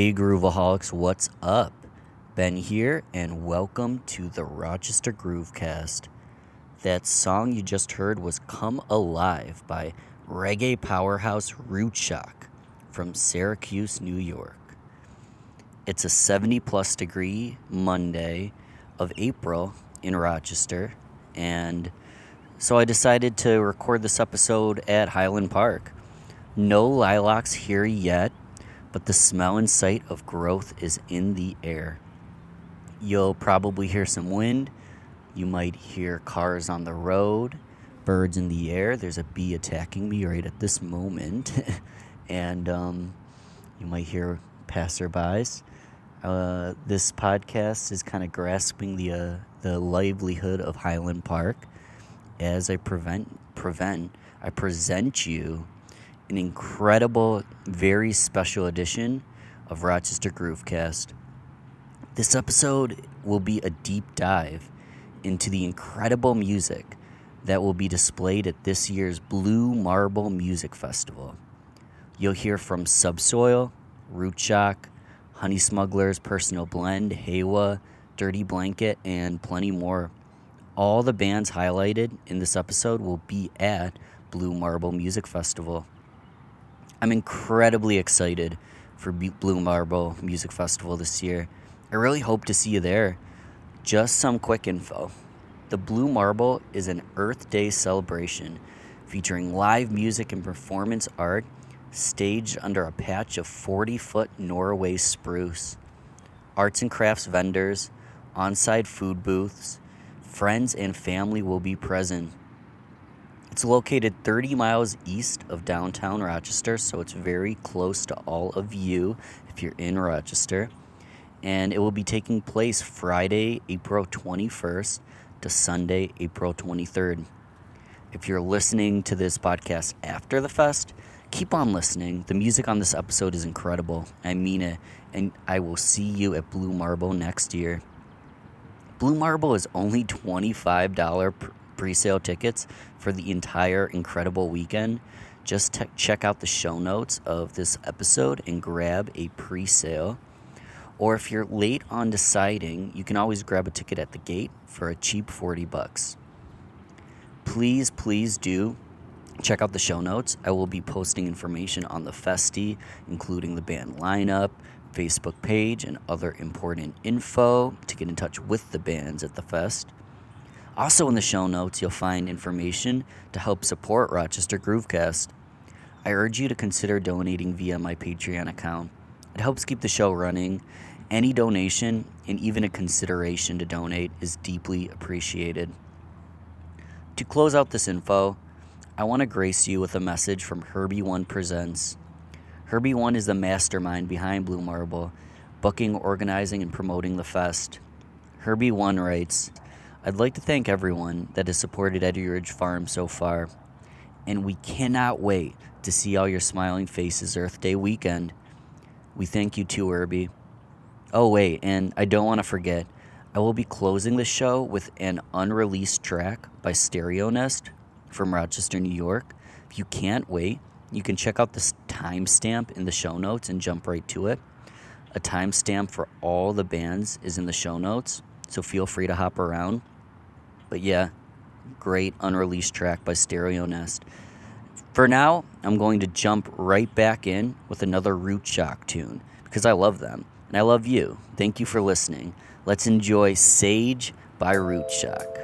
Hey Grooveaholics, what's up? Ben here, and welcome to the Rochester Groovecast. That song you just heard was Come Alive by reggae powerhouse Root Shock from Syracuse, New York. It's a 70 plus degree Monday of April in Rochester, and so I decided to record this episode at Highland Park. No lilacs here yet, but the smell and sight of growth is in the air. You'll probably hear some wind. You might hear cars on the road, birds in the air. There's a bee attacking me right at this moment. and um, you might hear passerbys. Uh, this podcast is kind of grasping the, uh, the livelihood of Highland Park as I prevent, prevent, I present you an incredible, very special edition of Rochester Groovecast. This episode will be a deep dive into the incredible music that will be displayed at this year's Blue Marble Music Festival. You'll hear from Subsoil, Root Shock, Honey Smugglers, Personal Blend, Haywa, Dirty Blanket, and plenty more. All the bands highlighted in this episode will be at Blue Marble Music Festival. I'm incredibly excited for Blue Marble Music Festival this year. I really hope to see you there. Just some quick info. The Blue Marble is an Earth Day celebration featuring live music and performance art staged under a patch of 40 foot Norway spruce. arts and crafts vendors, on site food booths, friends and family will be present. It's located 30 miles east of downtown Rochester, so it's very close to all of you if you're in Rochester. And it will be taking place Friday, April 21st to Sunday, April 23rd. If you're listening to this podcast after the fest, keep on listening. The music on this episode is incredible. I mean it. And I will see you at Blue Marble next year. Blue Marble is only $25 pre sale tickets for the entire incredible weekend. Just te- check out the show notes of this episode and grab a pre sale. Or if you're late on deciding, you can always grab a ticket at the gate for a cheap 40 bucks. Please, please do check out the show notes. I will be posting information on the Festi, including the band lineup, Facebook page, and other important info to get in touch with the bands at the Fest. Also, in the show notes, you'll find information to help support Rochester Groovecast. I urge you to consider donating via my Patreon account. It helps keep the show running. Any donation and even a consideration to donate is deeply appreciated. To close out this info, I want to grace you with a message from Herbie One Presents. Herbie One is the mastermind behind Blue Marble, booking, organizing, and promoting the fest. Herbie One writes, I'd like to thank everyone that has supported Eddy Ridge Farm so far, and we cannot wait to see all your smiling faces Earth Day weekend. We thank you too, Herbie. Oh, wait, and I don't want to forget, I will be closing the show with an unreleased track by Stereo Nest from Rochester, New York. If you can't wait, you can check out the timestamp in the show notes and jump right to it. A timestamp for all the bands is in the show notes, so feel free to hop around. But yeah, great unreleased track by Stereo Nest. For now, I'm going to jump right back in with another Root Shock tune because I love them and I love you. Thank you for listening. Let's enjoy Sage by Root Shock.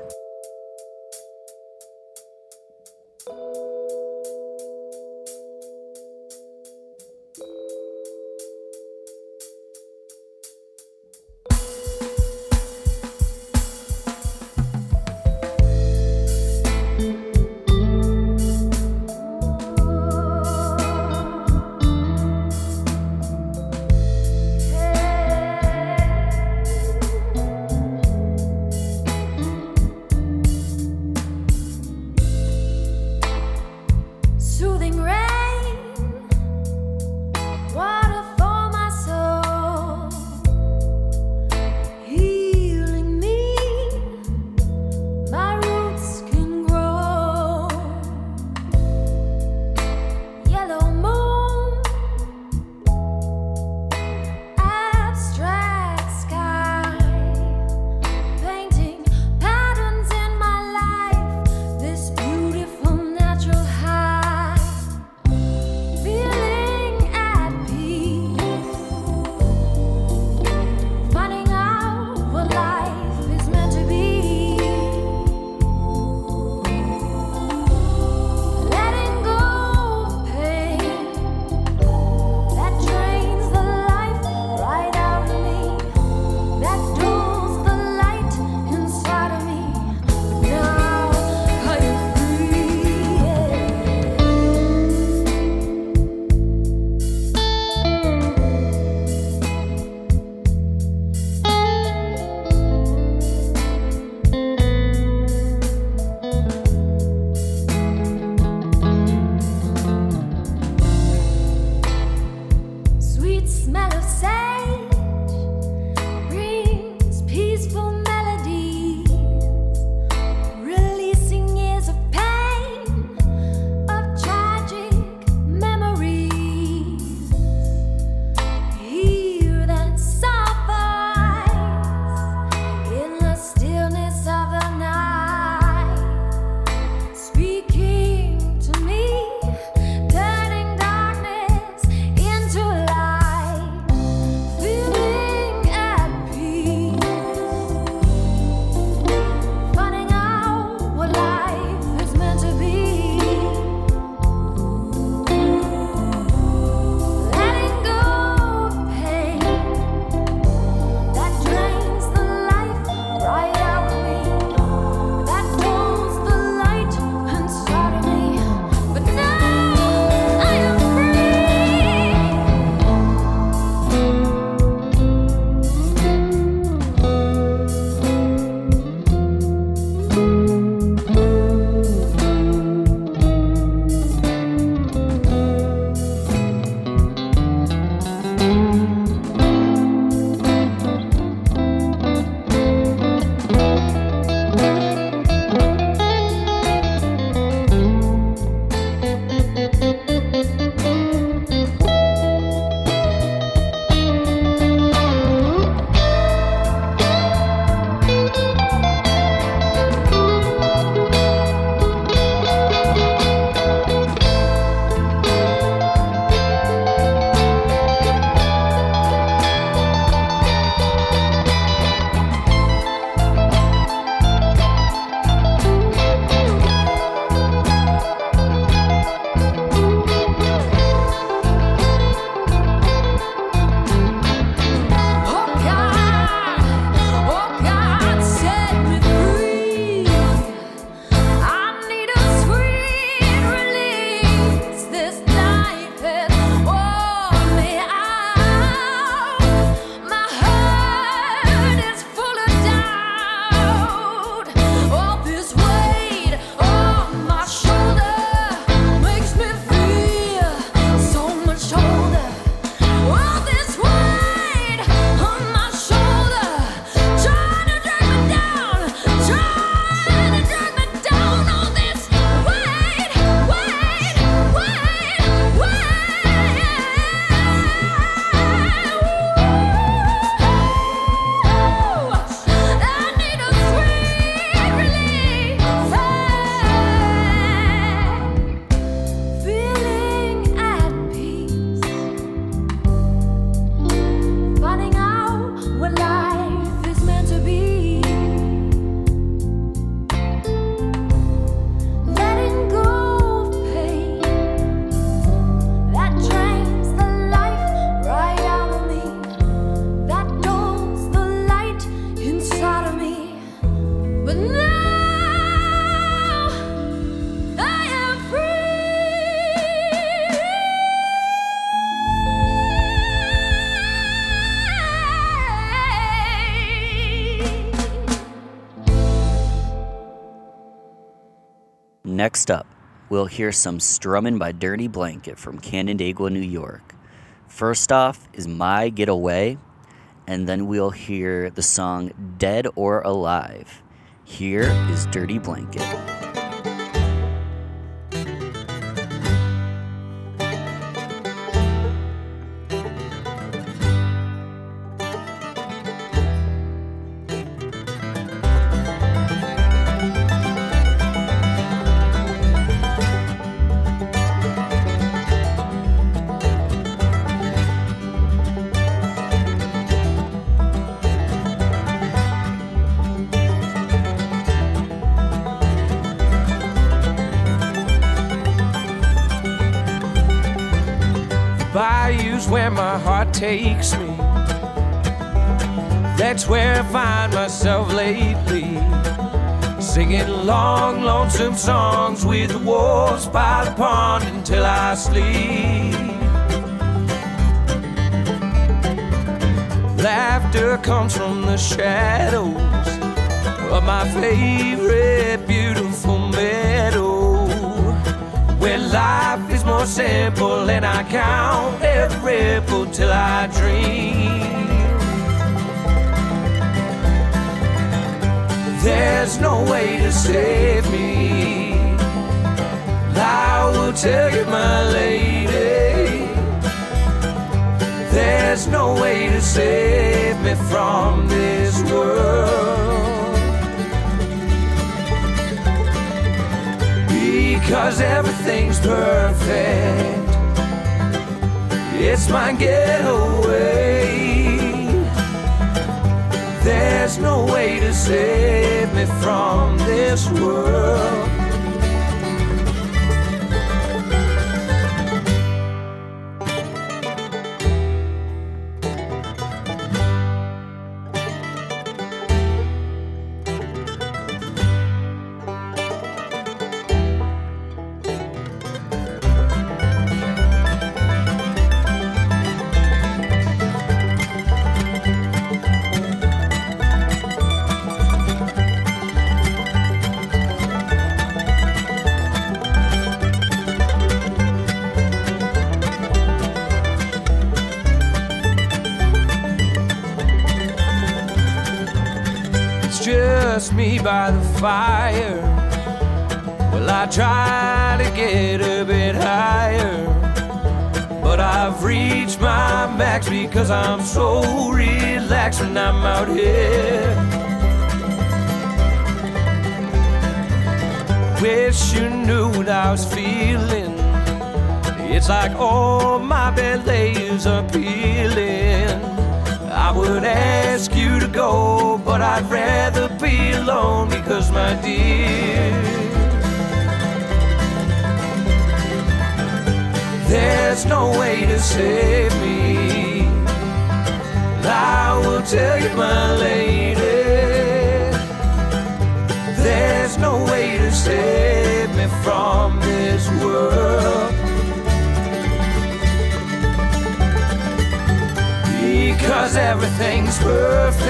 Next up, we'll hear some strumming by Dirty Blanket from Canandaigua, New York. First off is My Getaway, and then we'll hear the song Dead or Alive. Here is Dirty Blanket. Takes me. That's where I find myself lately. Singing long, lonesome songs with the wolves by the pond until I sleep. Laughter comes from the shadows of my favorite beautiful meadow where life simple and I count every ripple till I dream. There's no way to save me. I will tell you, my lady. There's no way to save me from this world. Because everything's perfect. It's my getaway. There's no way to save me from this world. Because I'm so relaxed when I'm out here. Wish you knew what I was feeling. It's like all my bad layers are peeling. I would ask you to go, but I'd rather be alone because, my dear, there's no way to save me. I will tell you, my lady, there's no way to save me from this world. because everything's perfect.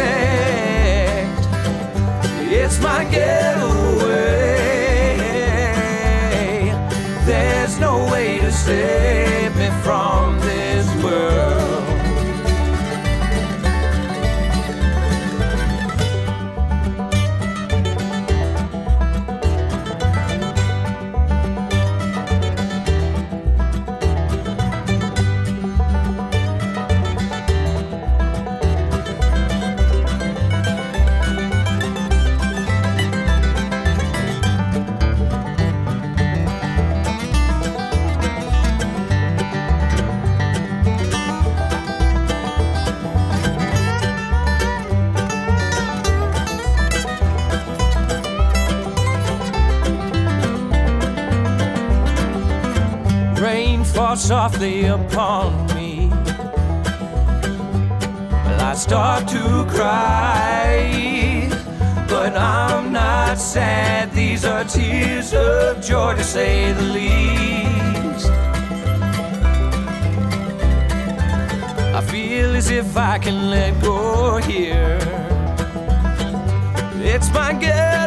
It's my getaway. There's no way to save me from this Softly upon me. Well, I start to cry, but I'm not sad. These are tears of joy, to say the least. I feel as if I can let go here. It's my getaway.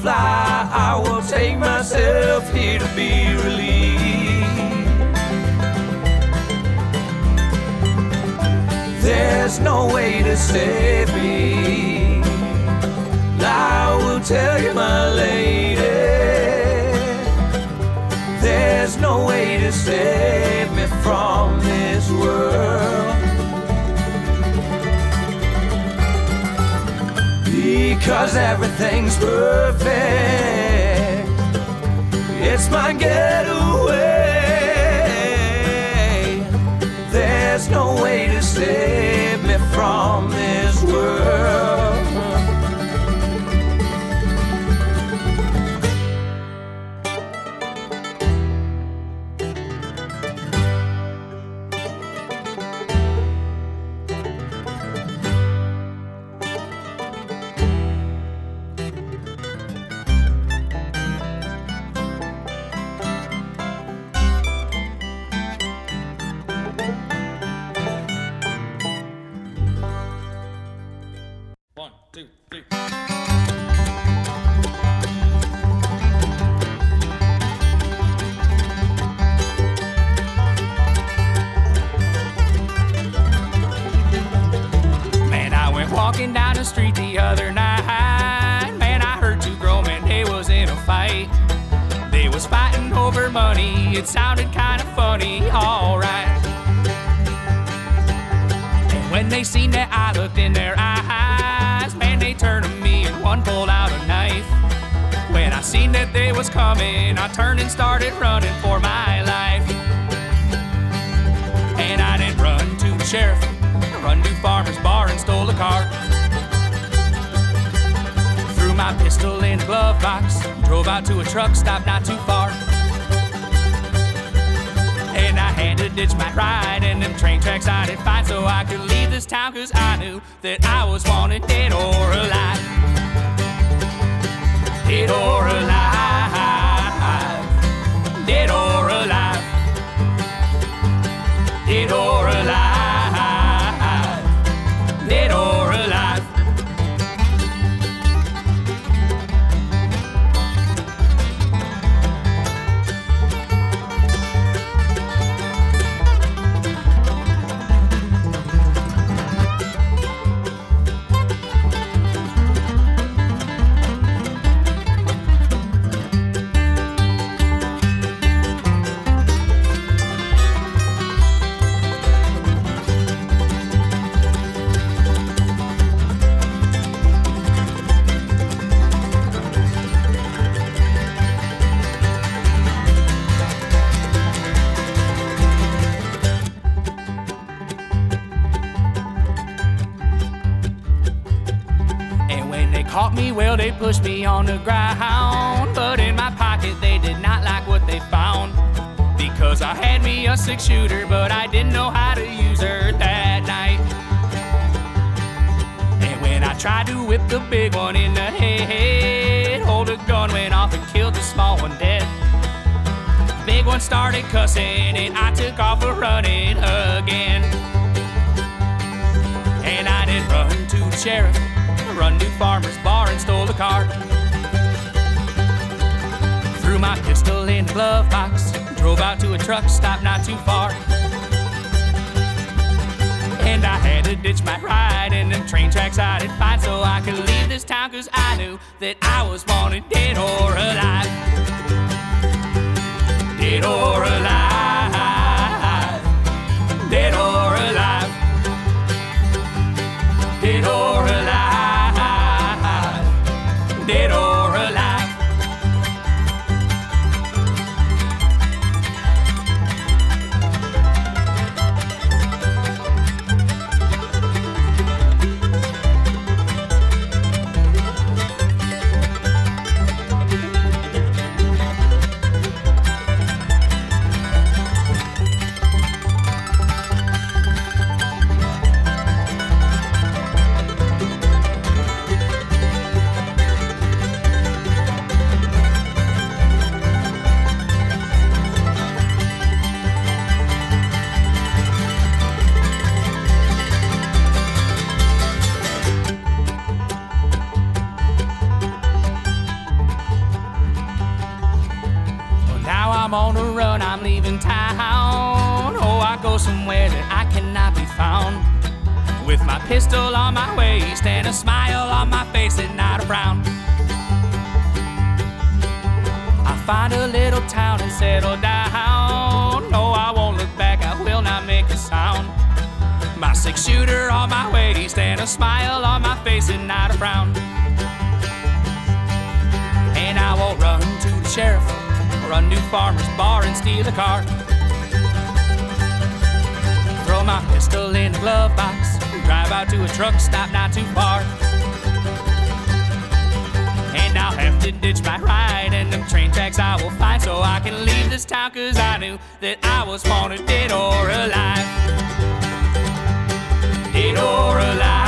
fly, I will take myself here to be relieved. There's no way to save me. I will tell you, my lady. There's no way to save me from this world. because everything's perfect. It's my getaway. There's no way to save me from this world. And I had to ditch my ride and the train tracks I did find so I could leave this town cause I knew that I was wanted dead or alive. Dead or alive. Dead or six shooter on my waist and a smile on my face and not a frown. And I won't run to the sheriff or a new farmer's bar and steal a car. Throw my pistol in the glove box, drive out to a truck stop not too far. And I'll have to ditch my ride and them train tracks I will find so I can leave this town cause I knew that I was wanted dead or alive. Or alive.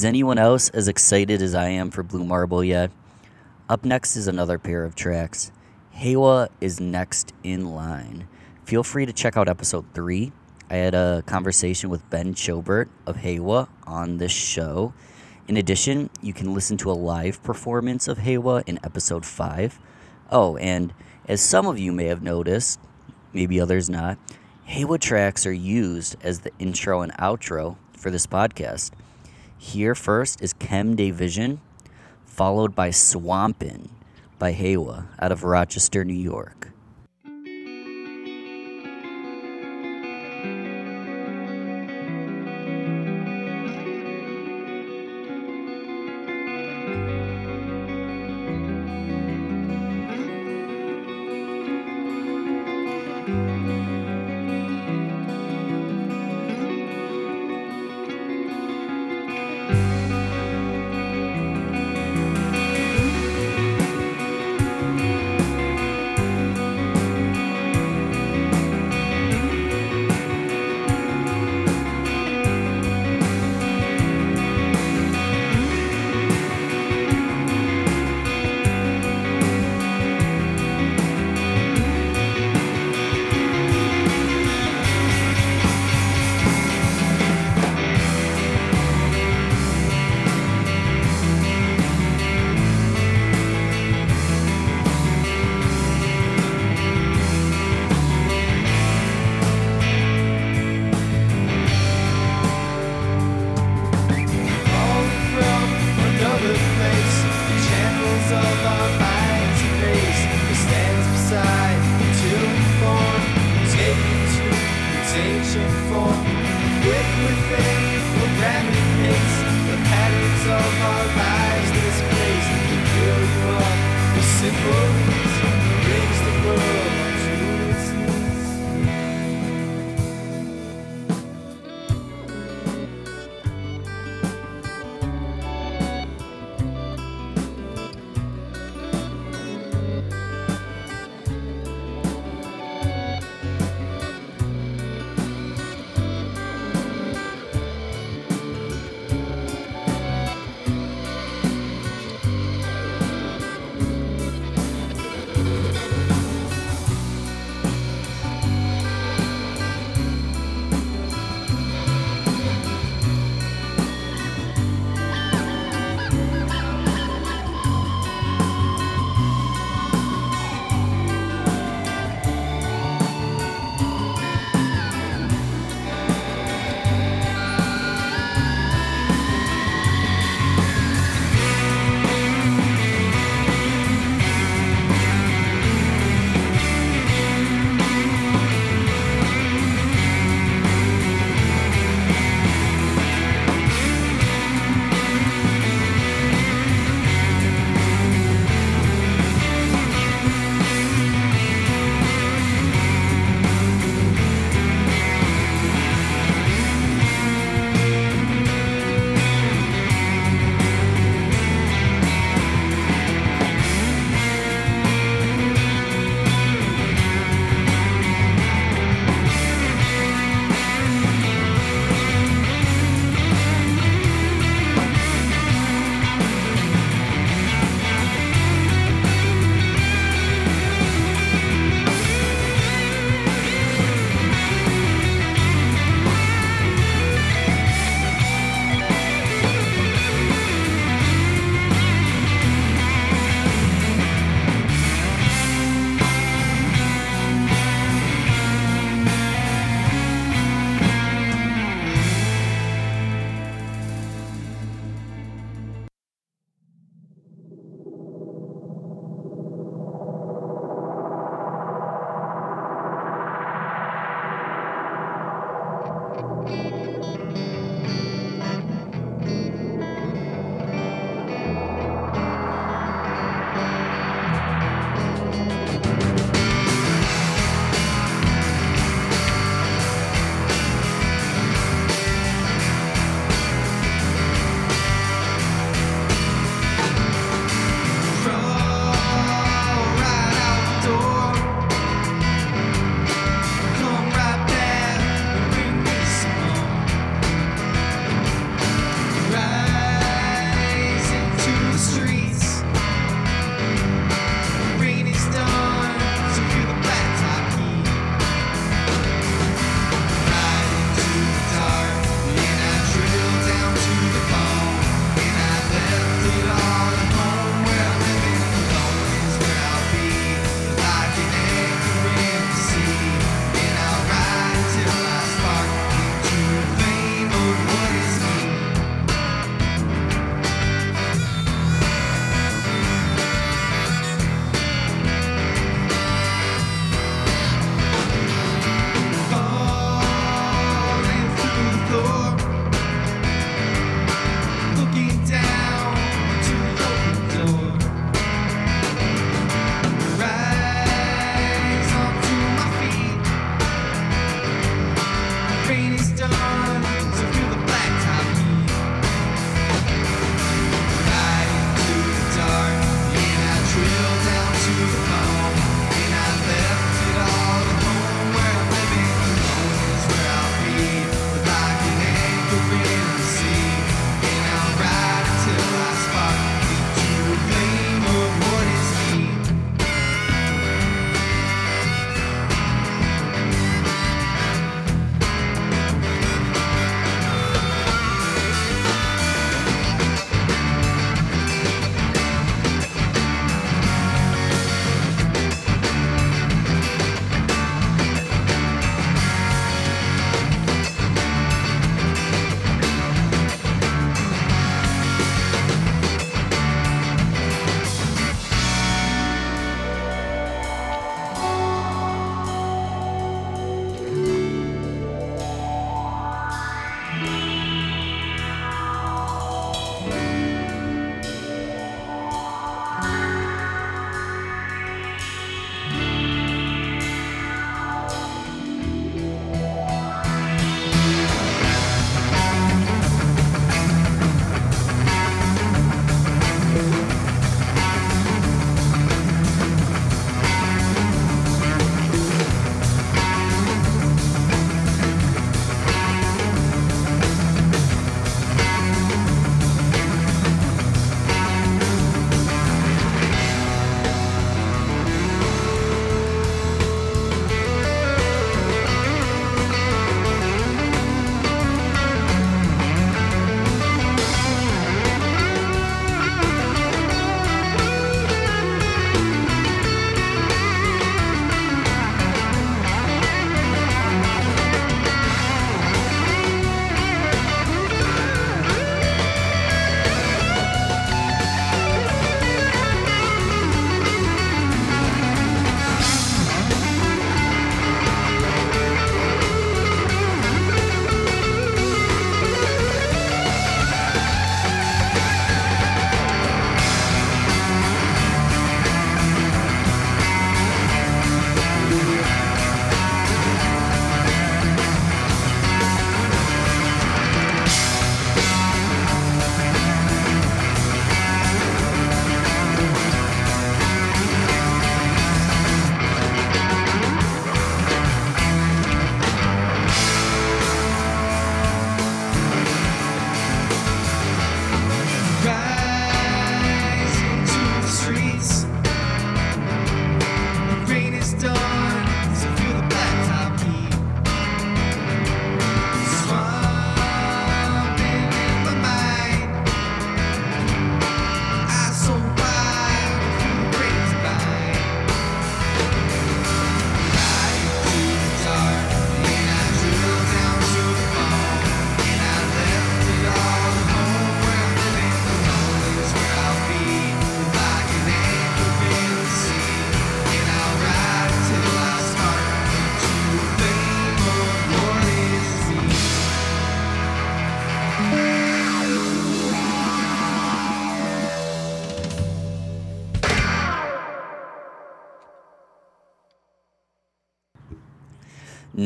Is anyone else as excited as I am for Blue Marble yet? Up next is another pair of tracks. Hewa is next in line. Feel free to check out episode 3. I had a conversation with Ben Chobert of Hewa on this show. In addition, you can listen to a live performance of Hewa in episode 5. Oh, and as some of you may have noticed, maybe others not, Hewa tracks are used as the intro and outro for this podcast. Here first is Chem Day Vision, followed by Swampin' by Hewa out of Rochester, New York.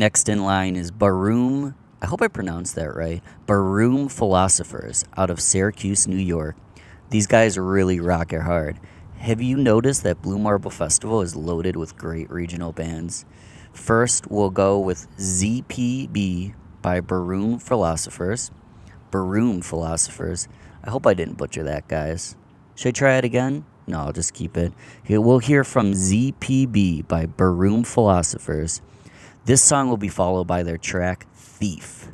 Next in line is Barum. I hope I pronounced that right. Barum Philosophers out of Syracuse, New York. These guys really rock it hard. Have you noticed that Blue Marble Festival is loaded with great regional bands? First, we'll go with ZPB by Barum Philosophers. Barum Philosophers. I hope I didn't butcher that, guys. Should I try it again? No, I'll just keep it. We'll hear from ZPB by Barum Philosophers. This song will be followed by their track Thief.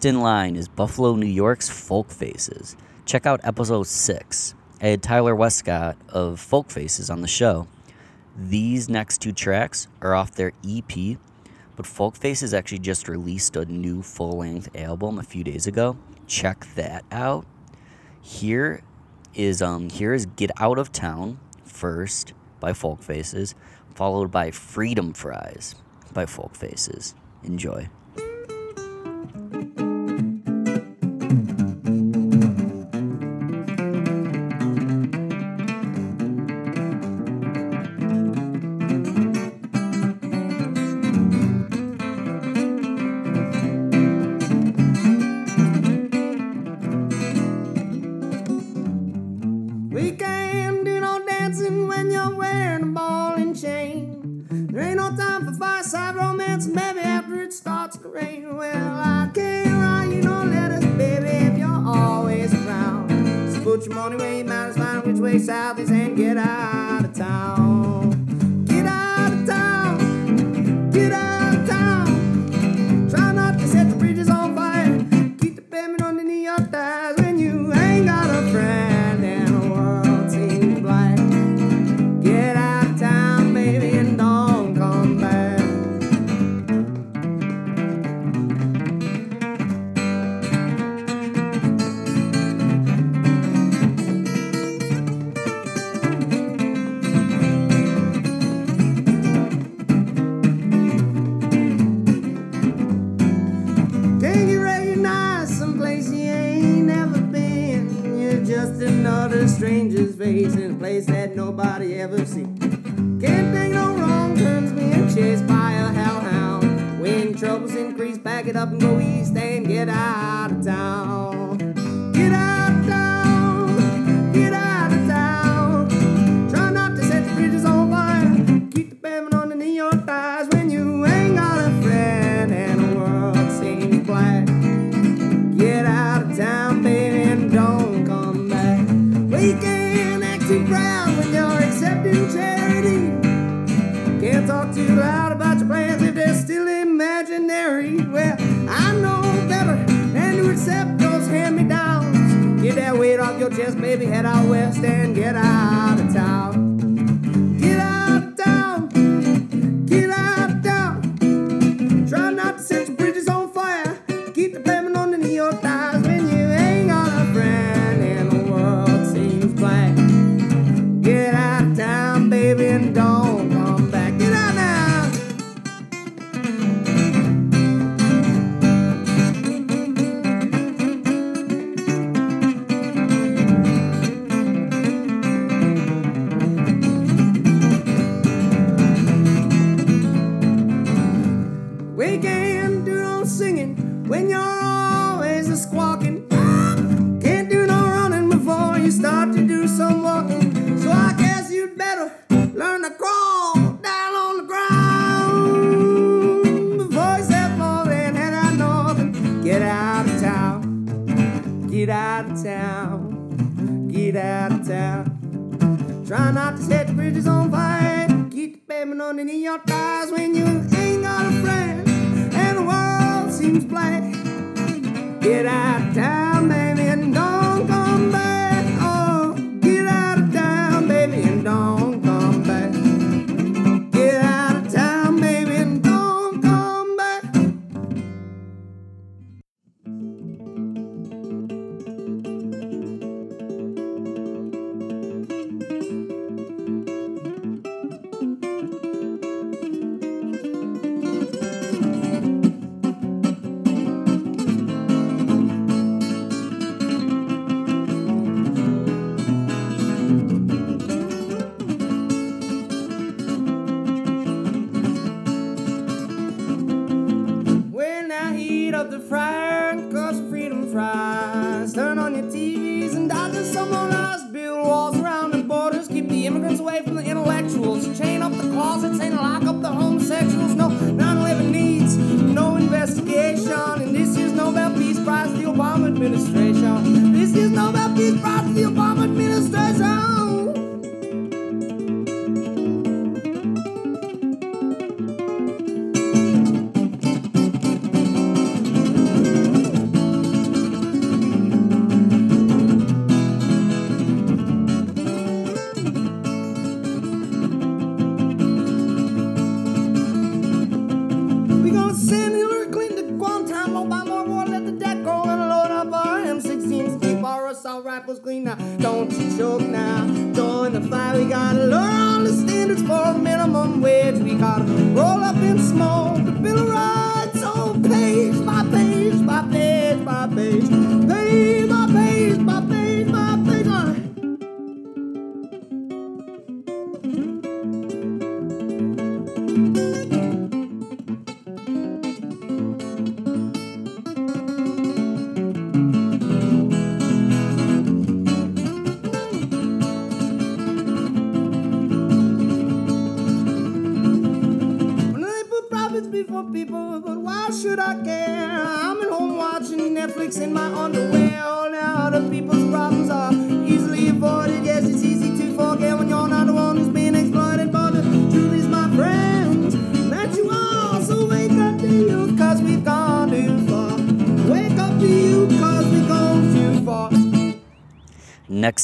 Next in line is Buffalo, New York's Folk Faces. Check out episode 6. I had Tyler Westcott of Folk Faces on the show. These next two tracks are off their EP, but Folk Faces actually just released a new full length album a few days ago. Check that out. Here is um here is Get Out of Town first by Folk Faces, followed by Freedom Fries by Folk Faces. Enjoy.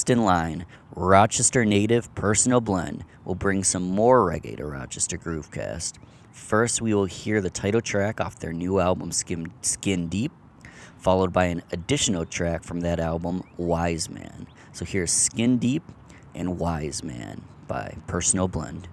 next in line, Rochester native Personal Blend will bring some more reggae to Rochester Groovecast. First, we will hear the title track off their new album Skin, Skin Deep, followed by an additional track from that album, Wise Man. So here's Skin Deep and Wise Man by Personal Blend.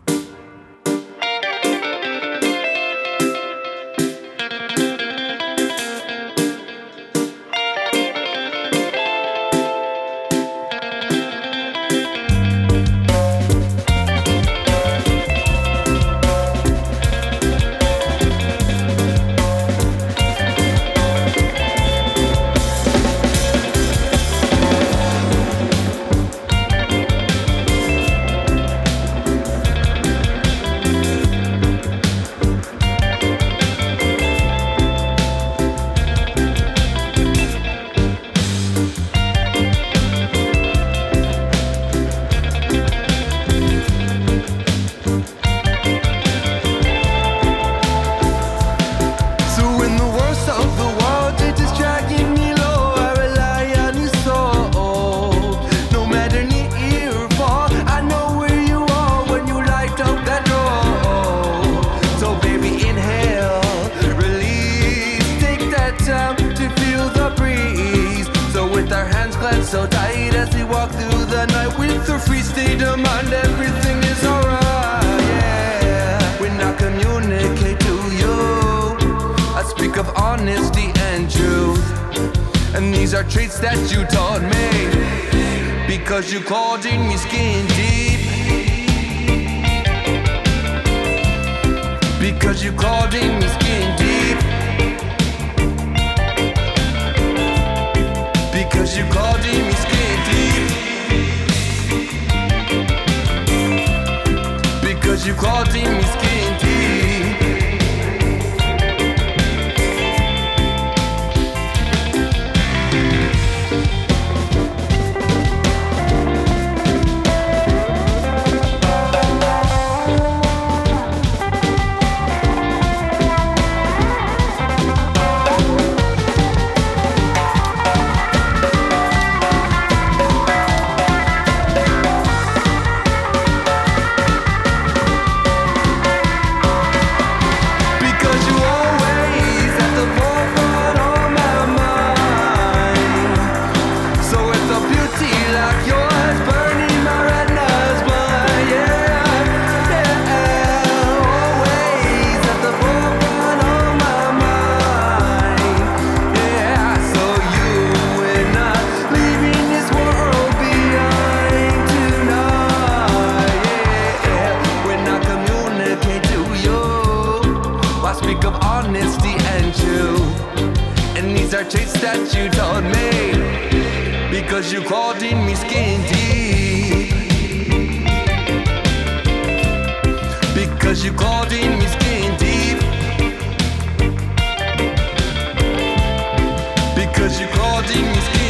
These are traits that you taught me because you called in me skin deep. Because you called in me skin deep. Because you called in me skin deep. Because you called in me skin Because you called in me skin deep. Because you called in me skin deep. Because you called in me skin deep.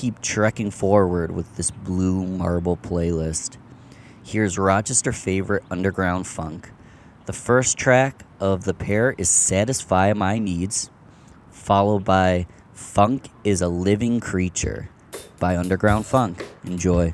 keep trekking forward with this blue marble playlist. Here's Rochester favorite underground funk. The first track of the pair is Satisfy My Needs, followed by Funk is a Living Creature by Underground Funk. Enjoy.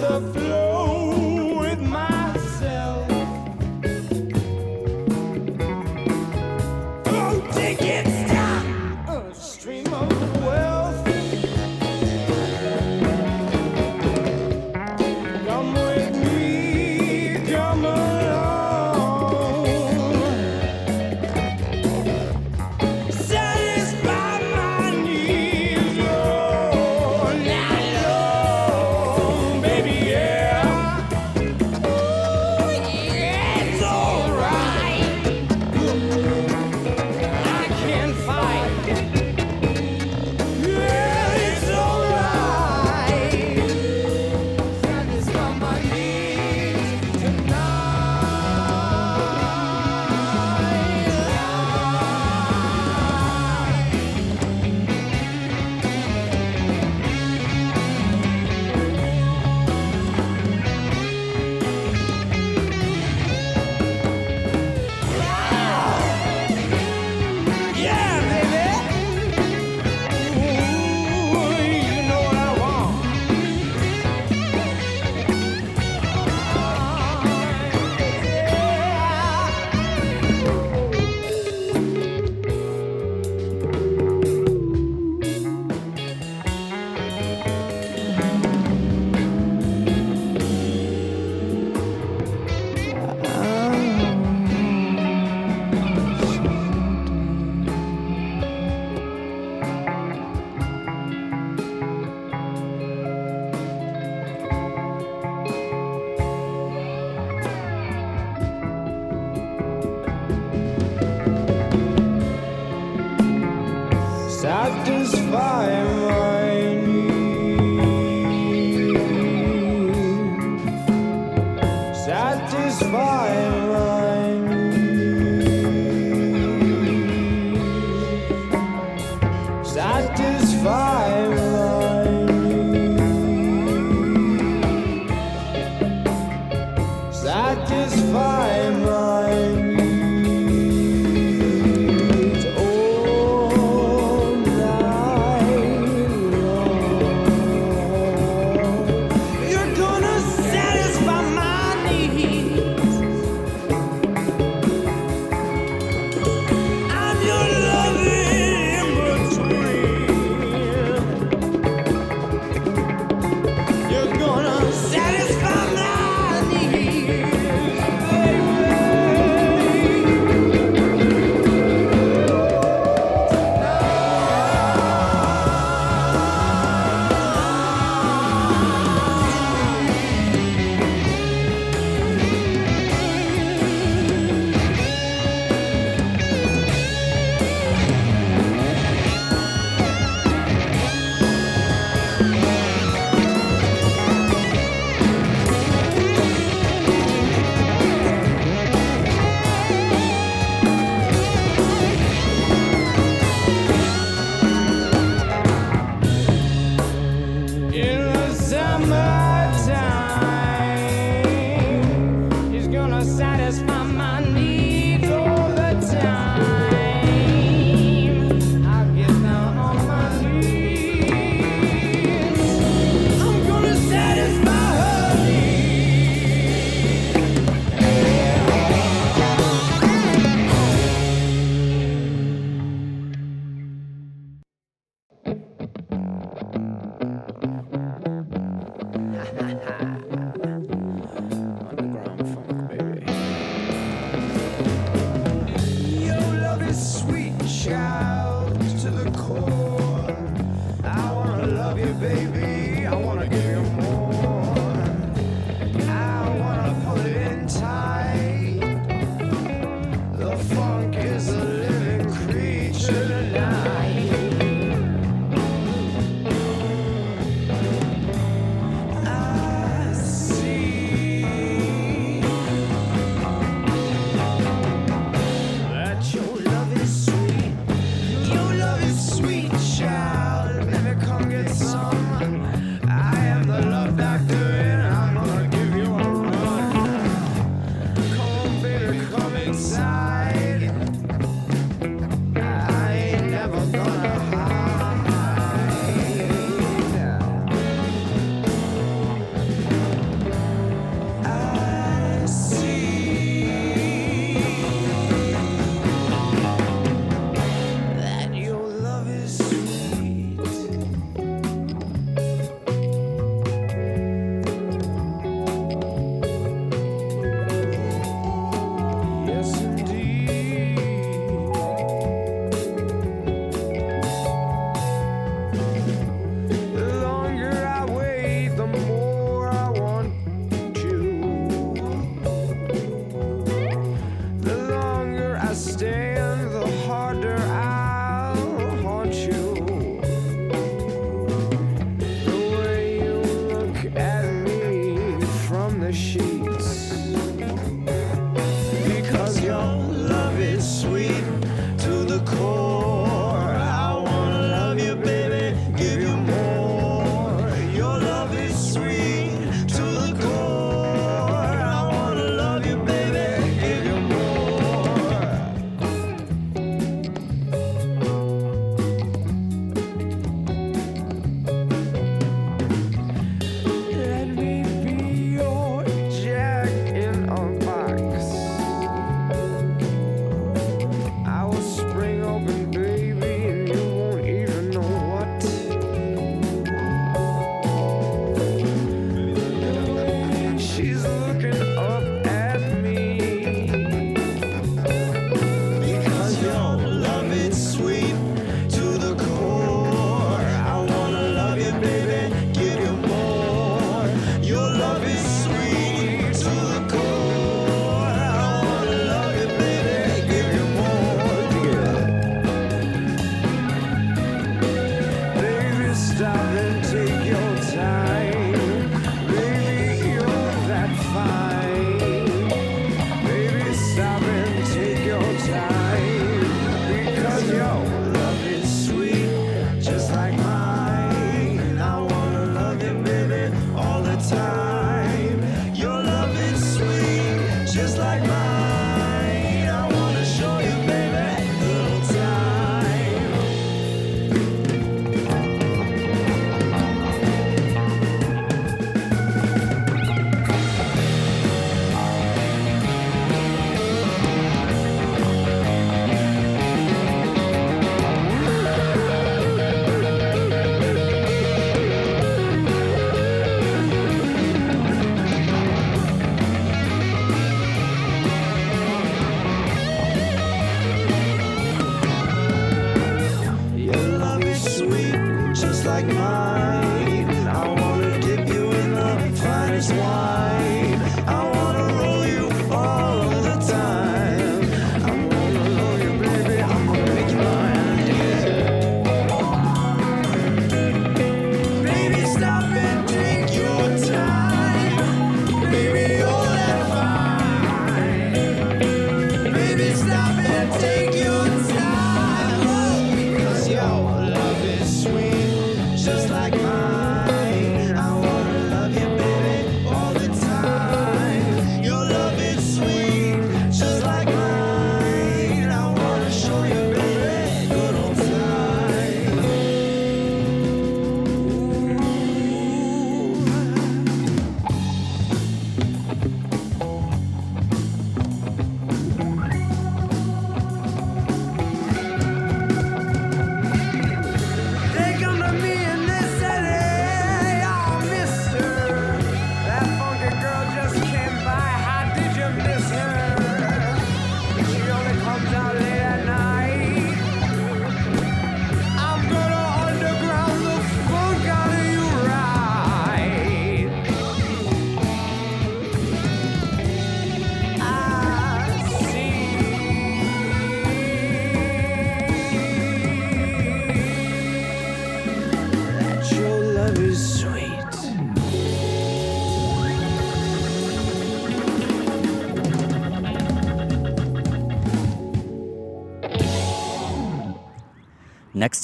the flow with my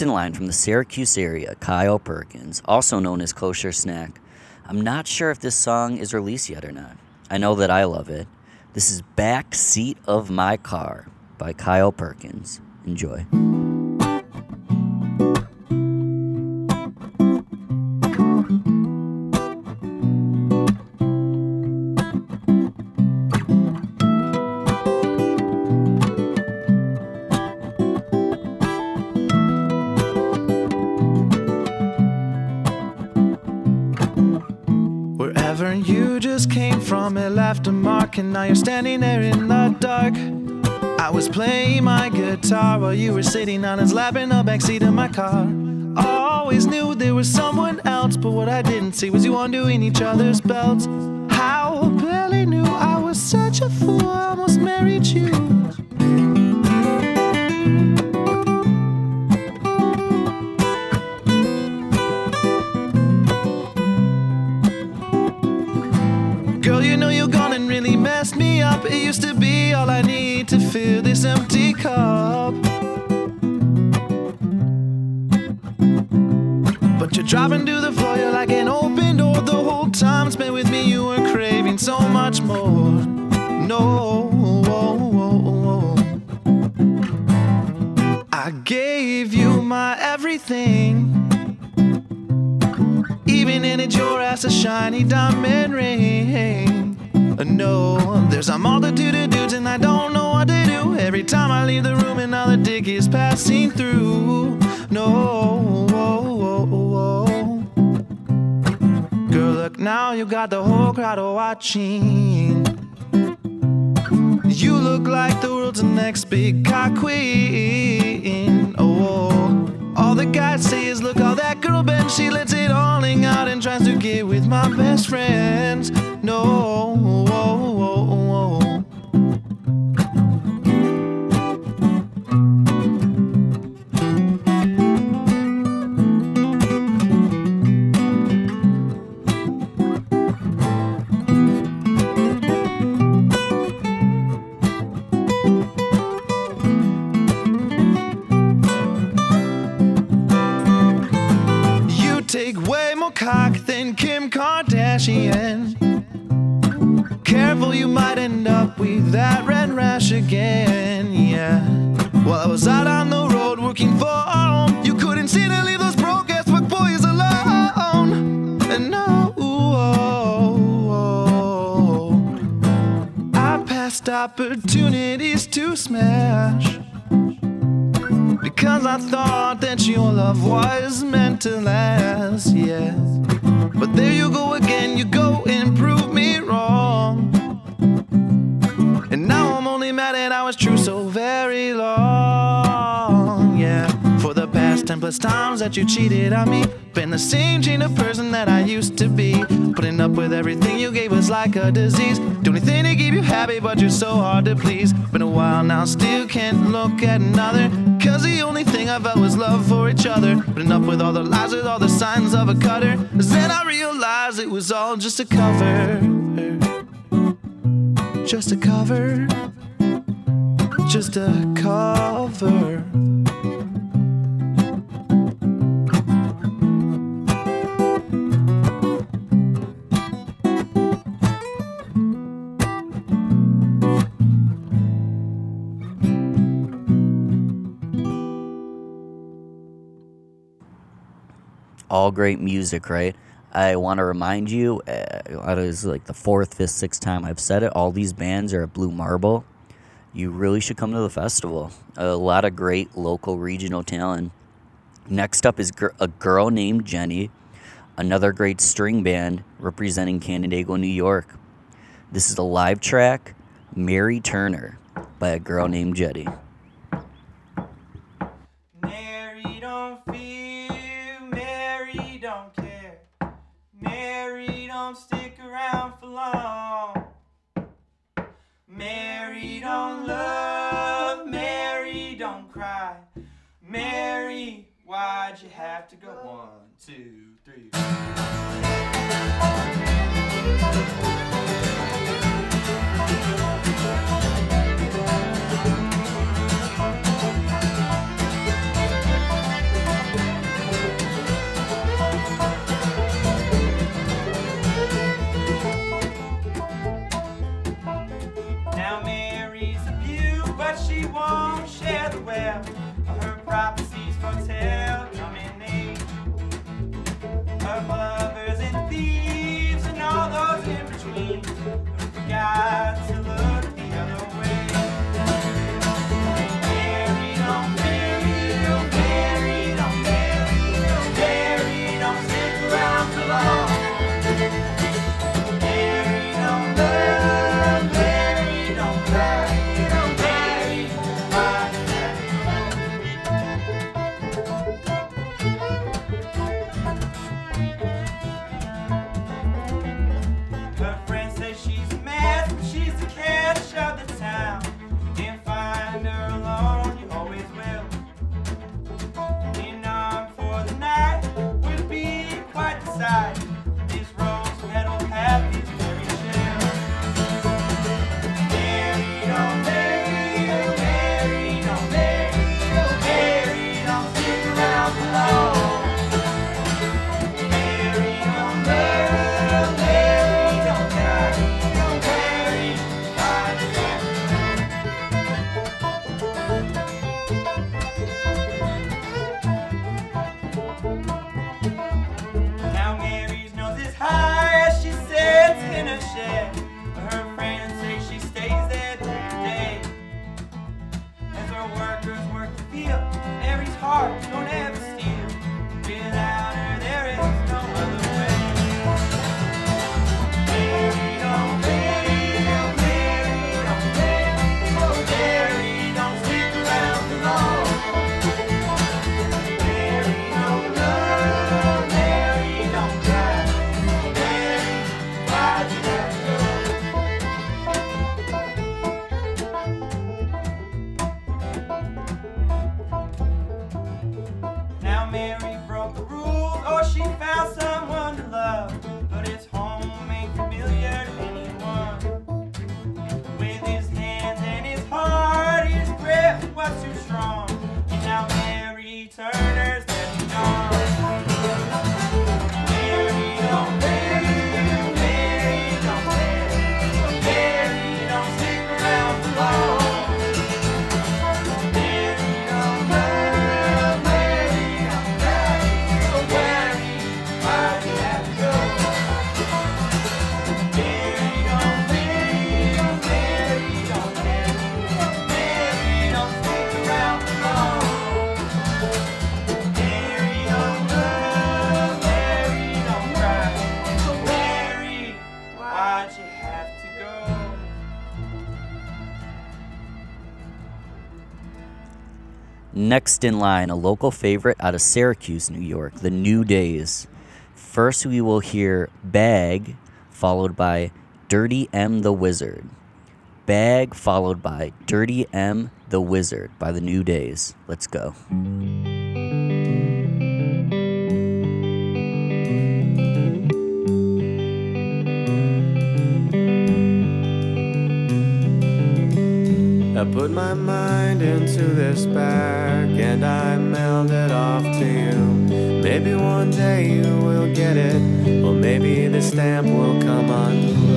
Next in line from the Syracuse area, Kyle Perkins, also known as Kosher Snack. I'm not sure if this song is released yet or not. I know that I love it. This is Back Seat of My Car by Kyle Perkins. Enjoy. And now you're standing there in the dark. I was playing my guitar while you were sitting on his lap in the backseat of my car. I always knew there was someone else, but what I didn't see was you undoing each other's belts. How barely knew I was such a fool, I almost married you. Up. It used to be all I need to fill this empty cup. But you're driving to the floor, you're like an open door. The whole time spent with me, you were craving so much more. No. I gave you my everything. Even in your ass a shiny diamond ring. No, there's a multitude of dudes and I don't know what to do. Every time I leave the room, another dick is passing through. No, girl, look now, you got the whole crowd watching. You look like the world's next big cock queen. Oh, all the guys say is, look how that girl bends. She lets it all hang out and tries to get with my best friends. No. Opportunities to smash. Because I thought that your love was meant to last, yeah. But there you go again, you go and countless times that you cheated on me. Been the same chain of person that I used to be. Putting up with everything you gave was like a disease. Do anything to keep you happy, but you're so hard to please. Been a while now, still can't look at another. Cause the only thing I felt was love for each other. Putting up with all the lies, with all the signs of a cutter. Then I realized it was all just a cover. Just a cover. Just a cover. All great music, right? I want to remind you, uh, it is like the fourth, fifth, sixth time I've said it. All these bands are at Blue Marble. You really should come to the festival. A lot of great local, regional talent. Next up is gir- a girl named Jenny, another great string band representing Canandaigua, New York. This is a live track, Mary Turner, by a girl named Jetty. Mary, why'd you have to go? One, two, three. Now Mary's a beaut, but she won't share the her prophecies foretell coming age. Of lovers and thieves and all those in between who forgot Next in line, a local favorite out of Syracuse, New York, The New Days. First, we will hear Bag, followed by Dirty M the Wizard. Bag, followed by Dirty M the Wizard by The New Days. Let's go. put my mind into this bag and I mailed it off to you. Maybe one day you will get it, or maybe the stamp will come on.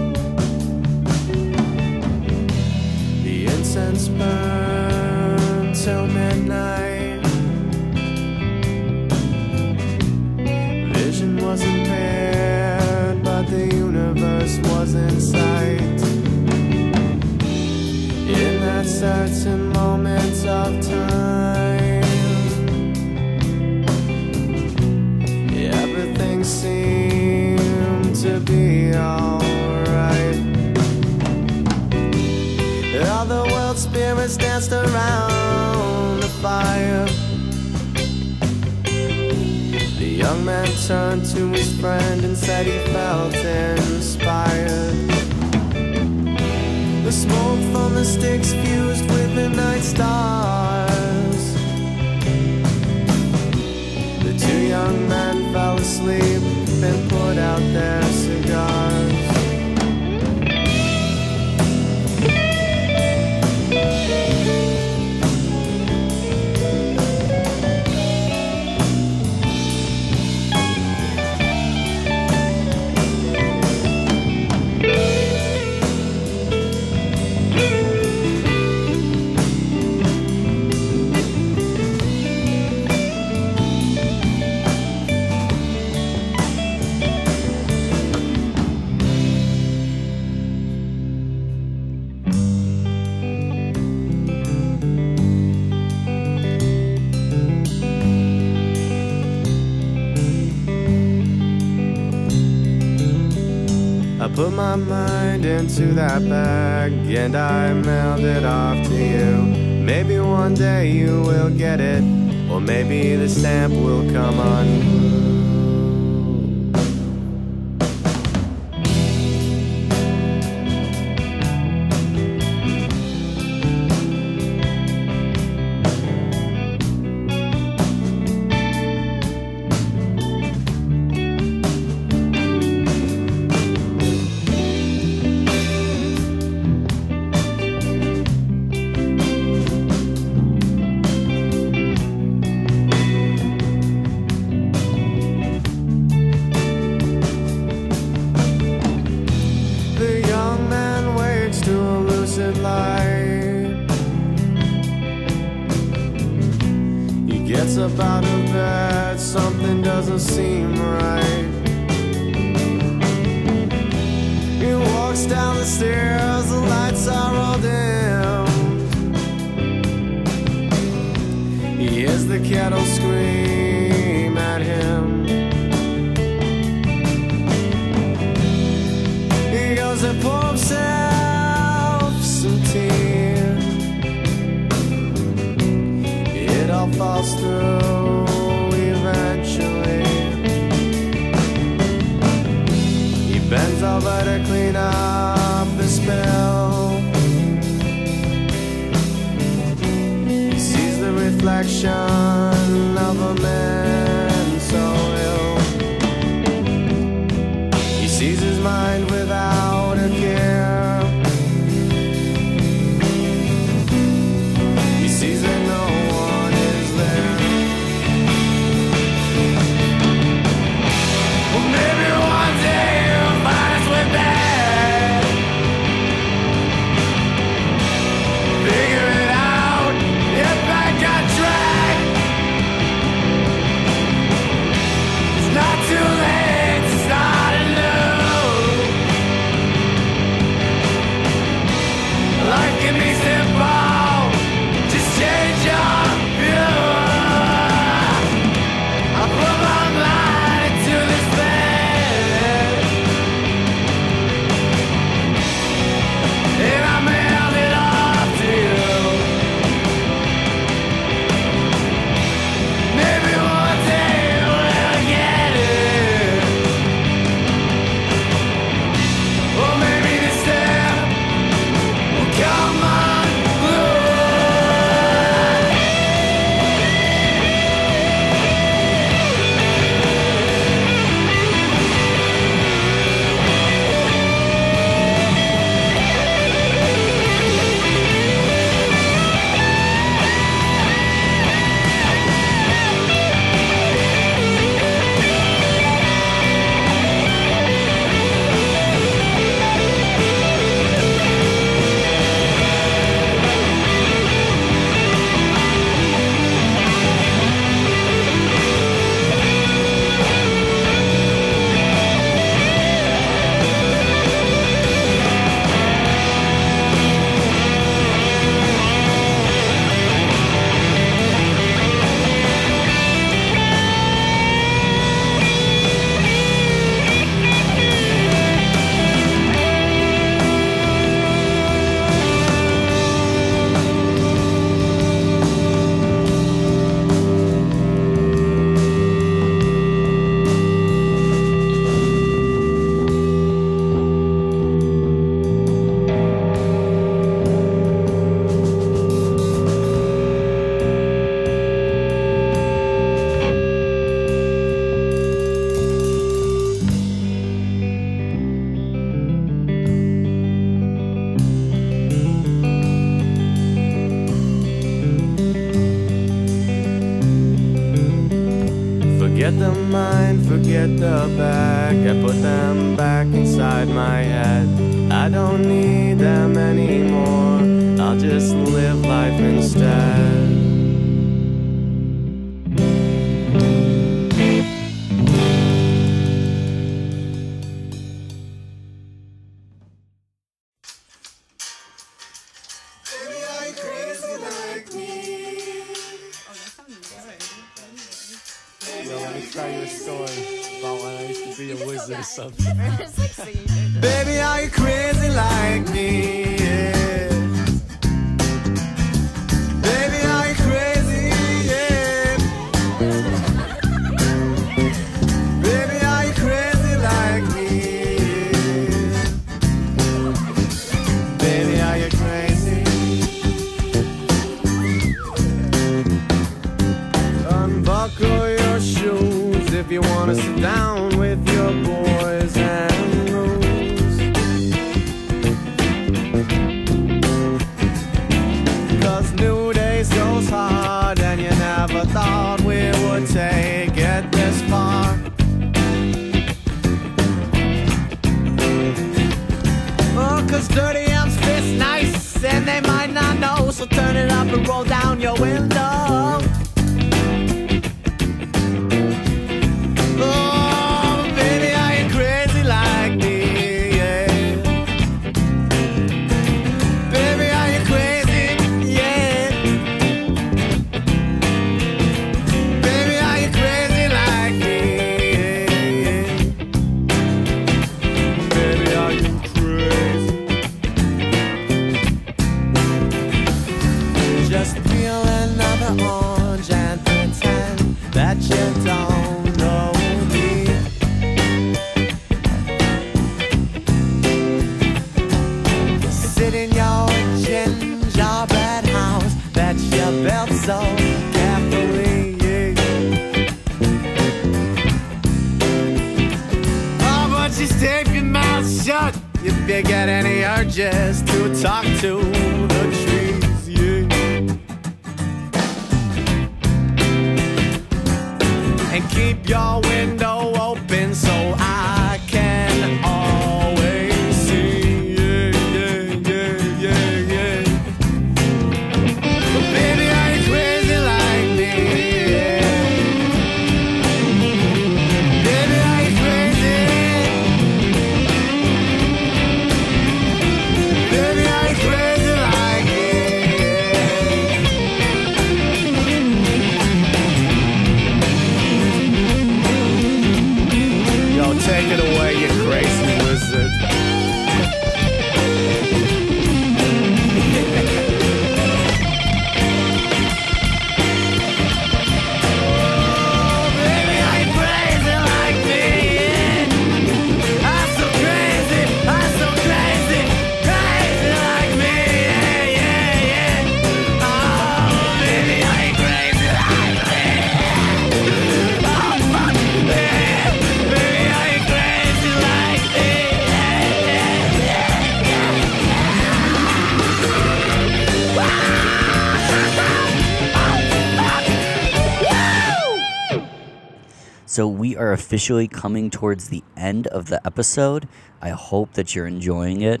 officially coming towards the end of the episode. I hope that you're enjoying it.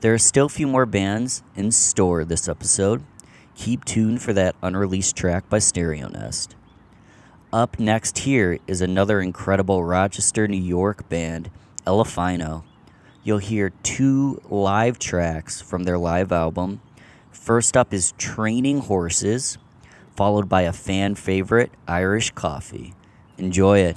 There are still a few more bands in store this episode. Keep tuned for that unreleased track by Stereo Nest. Up next here is another incredible Rochester, New York band, Elefino. You'll hear two live tracks from their live album. First up is Training Horses, followed by a fan favorite, Irish Coffee. Enjoy it.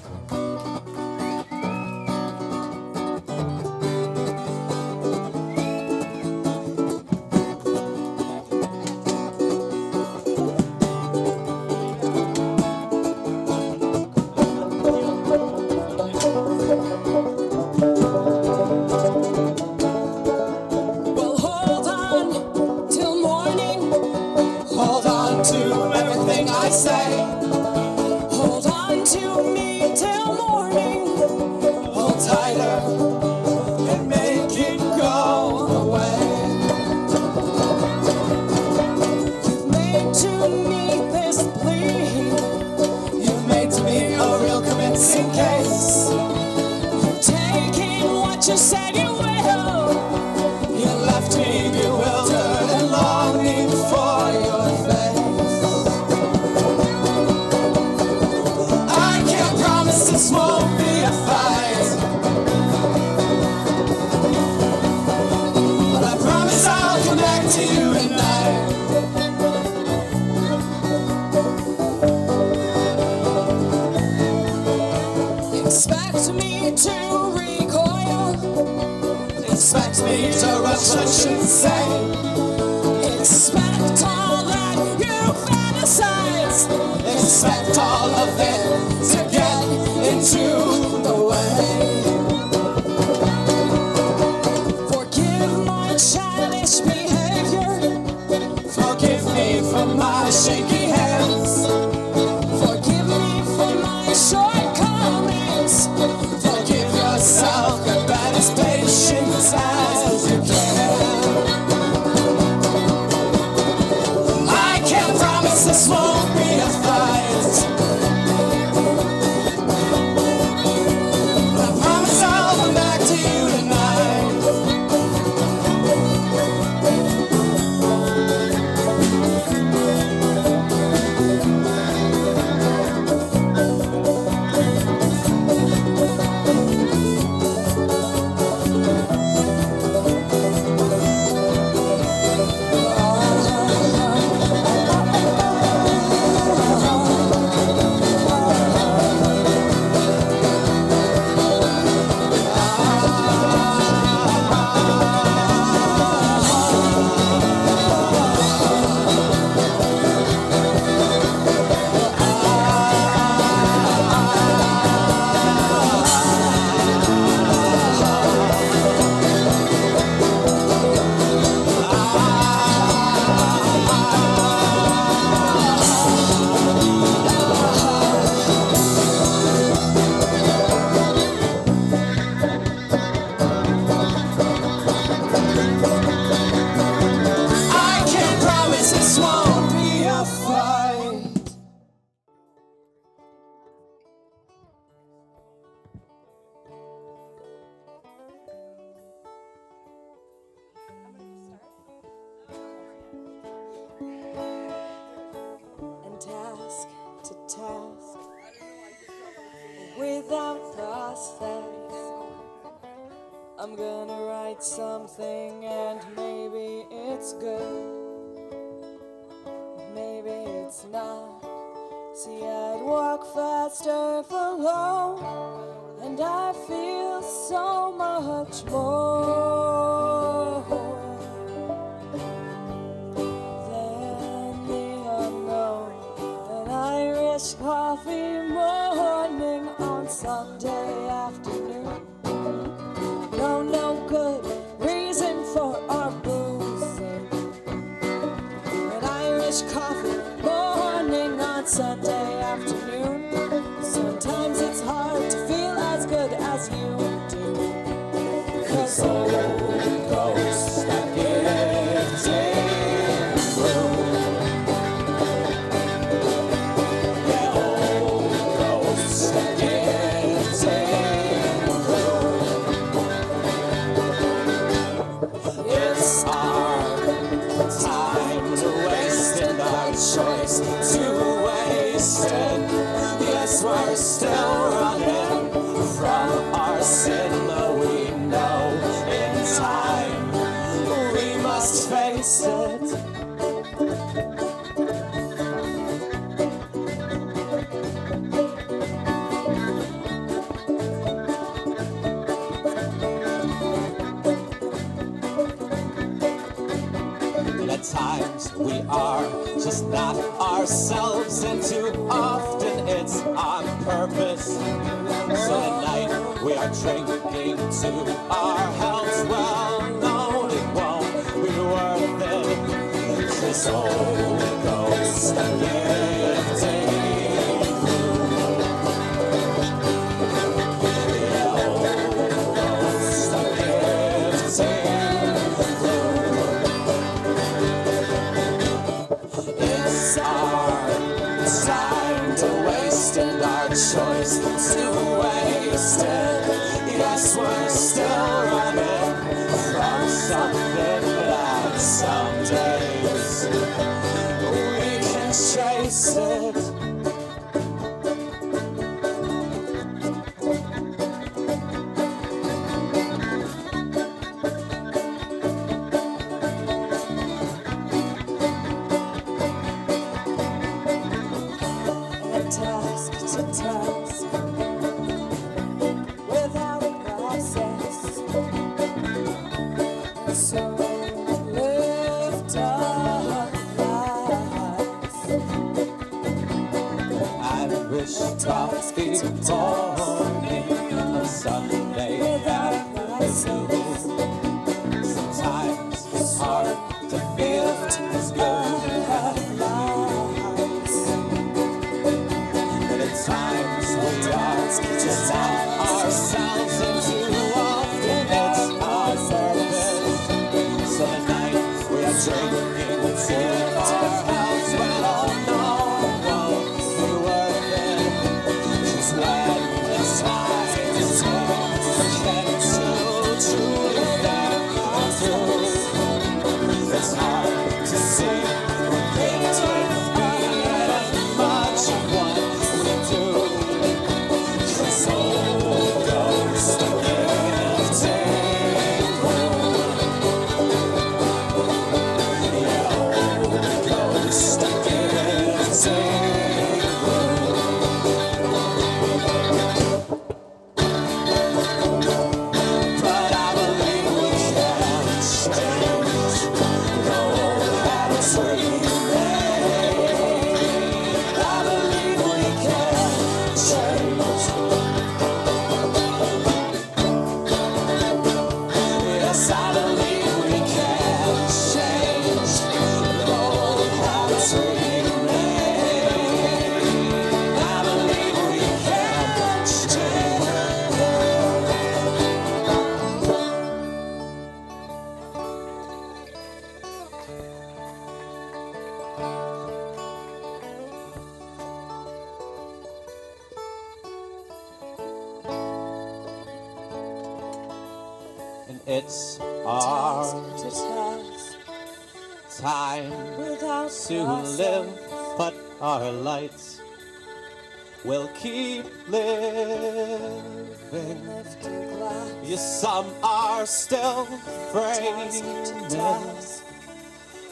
Drinking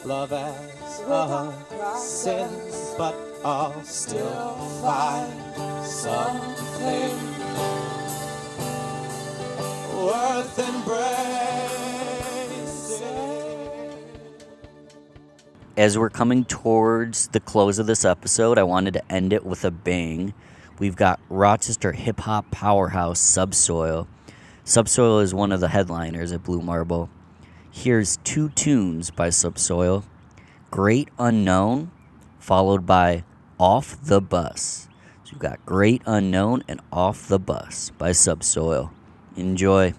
love as a sin, but I'll still find something worth embracing. As we're coming towards the close of this episode, I wanted to end it with a bang. We've got Rochester hip hop powerhouse Subsoil. Subsoil is one of the headliners at Blue Marble. Here's two tunes by Subsoil Great Unknown, followed by Off the Bus. So you've got Great Unknown and Off the Bus by Subsoil. Enjoy.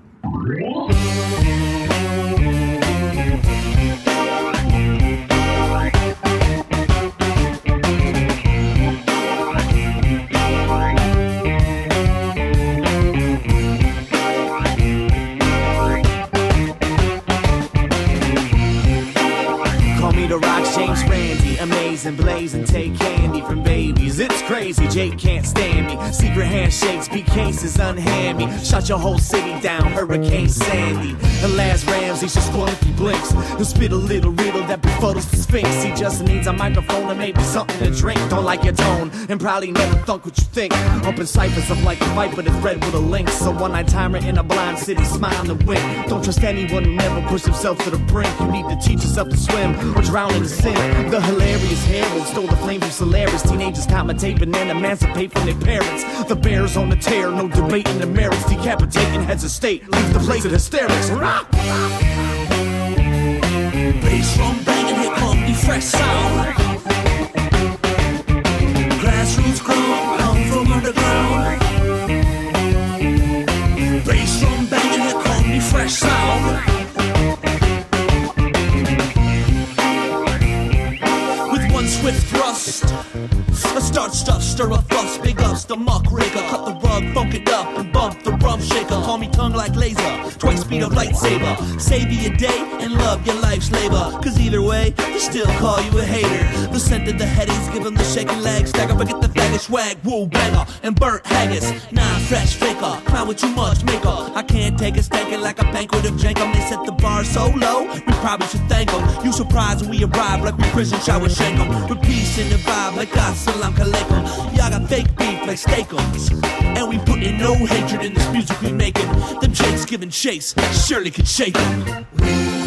Amazing, blazing, take candy from babies. It's crazy, Jake can't stand me. Secret handshakes, beat cases, unhand me. Shut your whole city down, Hurricane Sandy. And last Ramsey just spoil if he blinks. He'll spit a little riddle that befuddles the Sphinx. He just needs a microphone and maybe something to drink. Don't like your tone, and probably never thunk what you think. Up in ciphers, I'm like a viper that's bred with a lynx. So one night timer in a blind city, smile and wink. Don't trust anyone who never pushed himself to the brink. You need to teach yourself to swim or drown in the sin. The hilarious hero stole the flame from Solaris. Teenagers commentating and then emancipate from their parents. The bears on the tear, no debating the merits. Decapitating heads of state, leave the place of hysterics. Bass drum banging, come the fresh sound. Grassroots grown, come from underground. Bass drum banging, come the fresh sound. Thrust, I start stuff, stir up fuss, big ups, the muck rigger, cut the rug, funk it up, and bump the rum shaker. Call me tongue like laser, twice speed of lightsaber. Save you a day and love your life's labor. Cause either way, they still call you a hater. The scent after the headies, give him the shaking legs. Stagger, forget the faggot swag. Woo, banger, and Burt Haggis. Nah, fresh faker, clown with too much makeup. I can't take it, stankin' like a banquet of jankum. They set the bar so low, we probably should thank them. You surprised when we arrive like we prison shower shank 'em. With peace in the vibe like Assalam Alaikum. Y'all got fake beef like steakums. And we put in no hatred in this music we making. Them jakes giving chase, surely could shake 'em.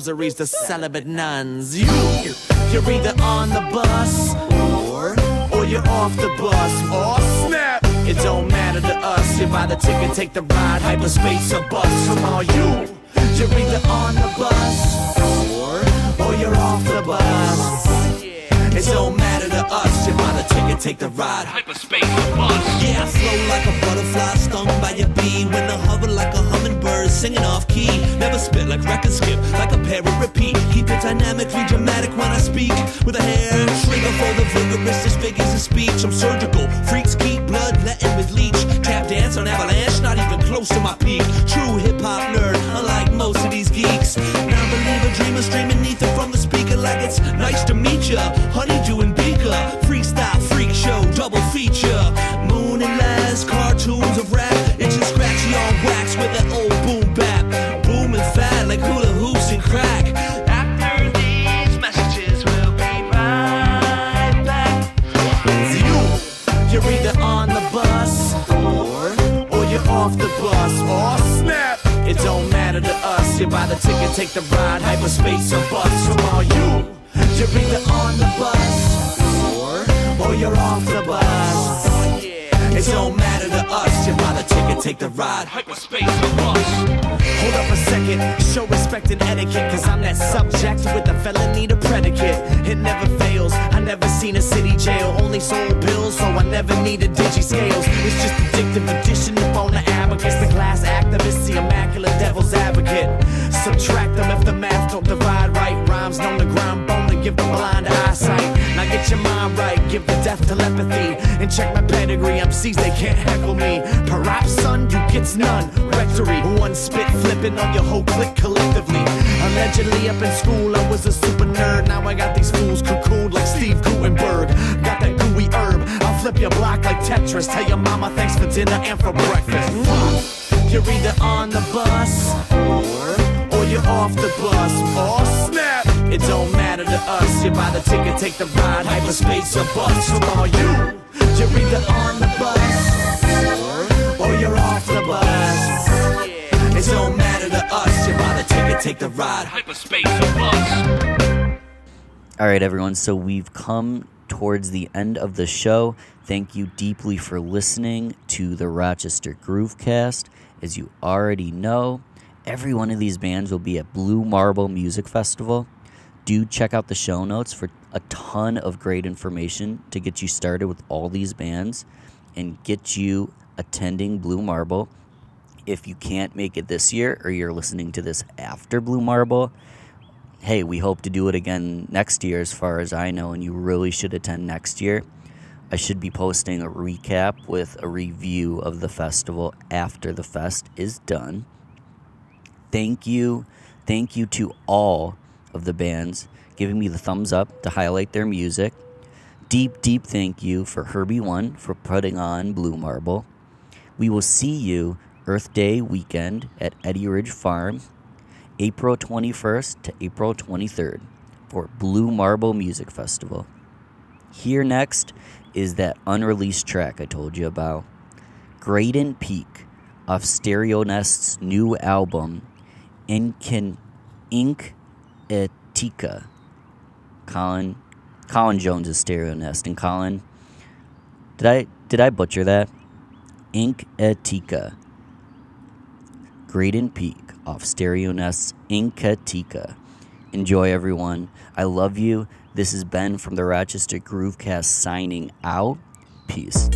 Rosaries to celibate nuns. You, you're either on the bus or, or you're off the bus. Oh snap! It don't matter to us. You buy the ticket, take the ride, hyperspace or bus. Come on, you, you're either on the bus or, or you're off the bus. It don't matter to us. You buy the ticket, take the ride. Hyperspace or bus. Yeah, I flow like a butterfly stung by a bee. When I hover like a hummingbird, singing off key. Never spit like record skip, like a pair of repeat. Keep it dynamically dramatic when I speak. With a hair trigger for the vigorous disfigures of speech. I'm surgical. Freaks keep blood letting with leech. Tap dance on avalanche, not even close to my peak. Buy the ticket, take the ride, hyperspace or bus. Come on, you. You're either on the bus or, or you're off the bus. It don't matter to us. You buy the ticket, take the ride, hyperspace or bus. Hold up a second, show respect and etiquette, cause I'm that subject with a felony to predicate. It never fails, I never seen a city jail, only sold pills, so I never needed digi scales. It's just addictive addition up on the abacus, the class activist, the immaculate devil's advocate. Subtract them if the math don't divide right, rhymes known the ground bone to give the blind eyesight. Now get your mind right, give the death telepathy, and check my pedigree, MCs they can't heckle me. Perhaps son, you gets none, rectory, one spit flipping on your whole clique collectively. Allegedly up in school, I was a super nerd. Now I got these fools cocooned like Steve Guttenberg. Got that gooey herb. I'll flip your block like Tetris. Tell your mama thanks for dinner and for breakfast. You're either on the bus or, or you're off the bus. Oh snap! It don't matter to us. You buy the ticket, take the ride, hyperspace or bus. Come on, you. You're either on the bus or, or you're off the bus. It don't matter to us. You buy the ticket, take the ride, hyperspace or bus. All right, everyone. So we've come towards the end of the show. Thank you deeply for listening to the Rochester Groovecast. As you already know, every one of these bands will be at Blue Marble Music Festival. Do check out the show notes for a ton of great information to get you started with all these bands and get you attending Blue Marble. If you can't make it this year or you're listening to this after Blue Marble, hey, we hope to do it again next year, as far as I know, and you really should attend next year. I should be posting a recap with a review of the festival after the fest is done. Thank you. Thank you to all of the bands giving me the thumbs up to highlight their music. Deep, deep thank you for Herbie One for putting on Blue Marble. We will see you Earth Day weekend at Eddie Ridge Farm, April 21st to April 23rd for Blue Marble Music Festival. Here next is that unreleased track I told you about. Graydon Peak off Stereo Nest's new album, Incan Ink Etika. Colin Colin Jones is Stereo Nest and Colin did I did I butcher that? Ink Etika. Graydon Peak off Stereo Nest's Inkatika. Enjoy everyone. I love you. This is Ben from the Rochester Groovecast signing out. Peace.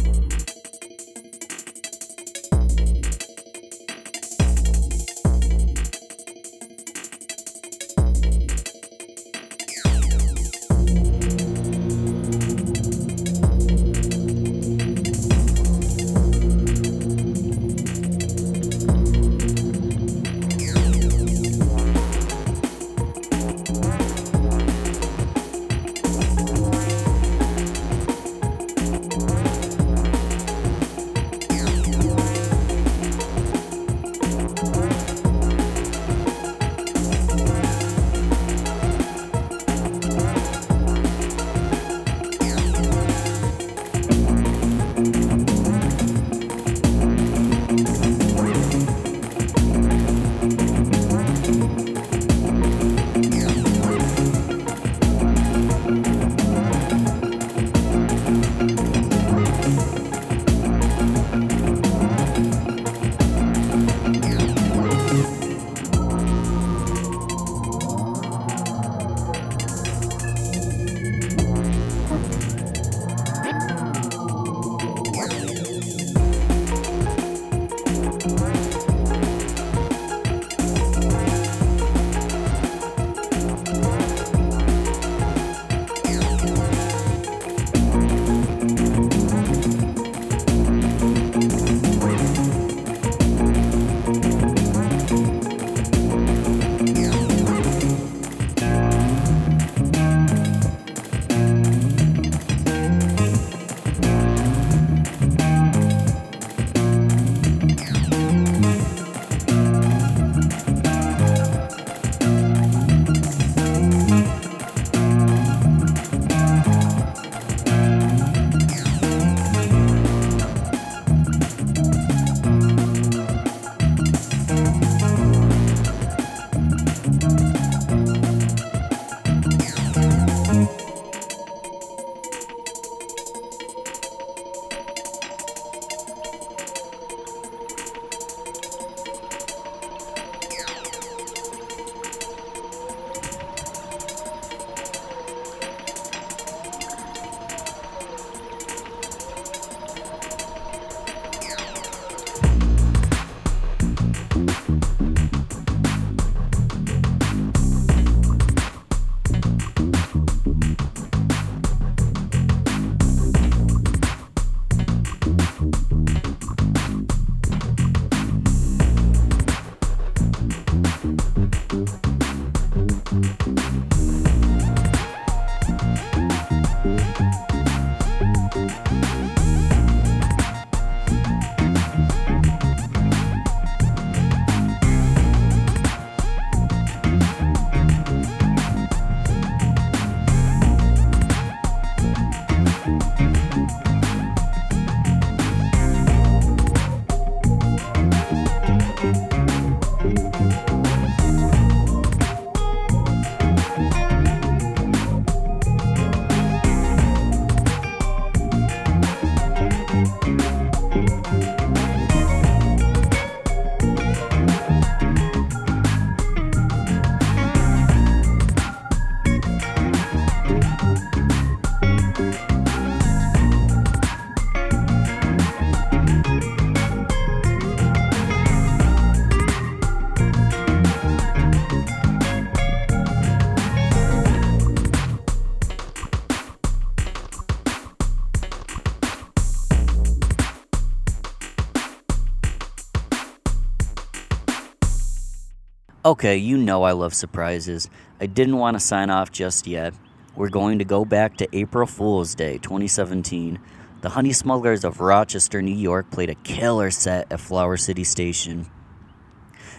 Okay, you know I love surprises. I didn't want to sign off just yet. We're going to go back to April Fool's Day 2017. The Honey Smugglers of Rochester, New York played a killer set at Flower City Station.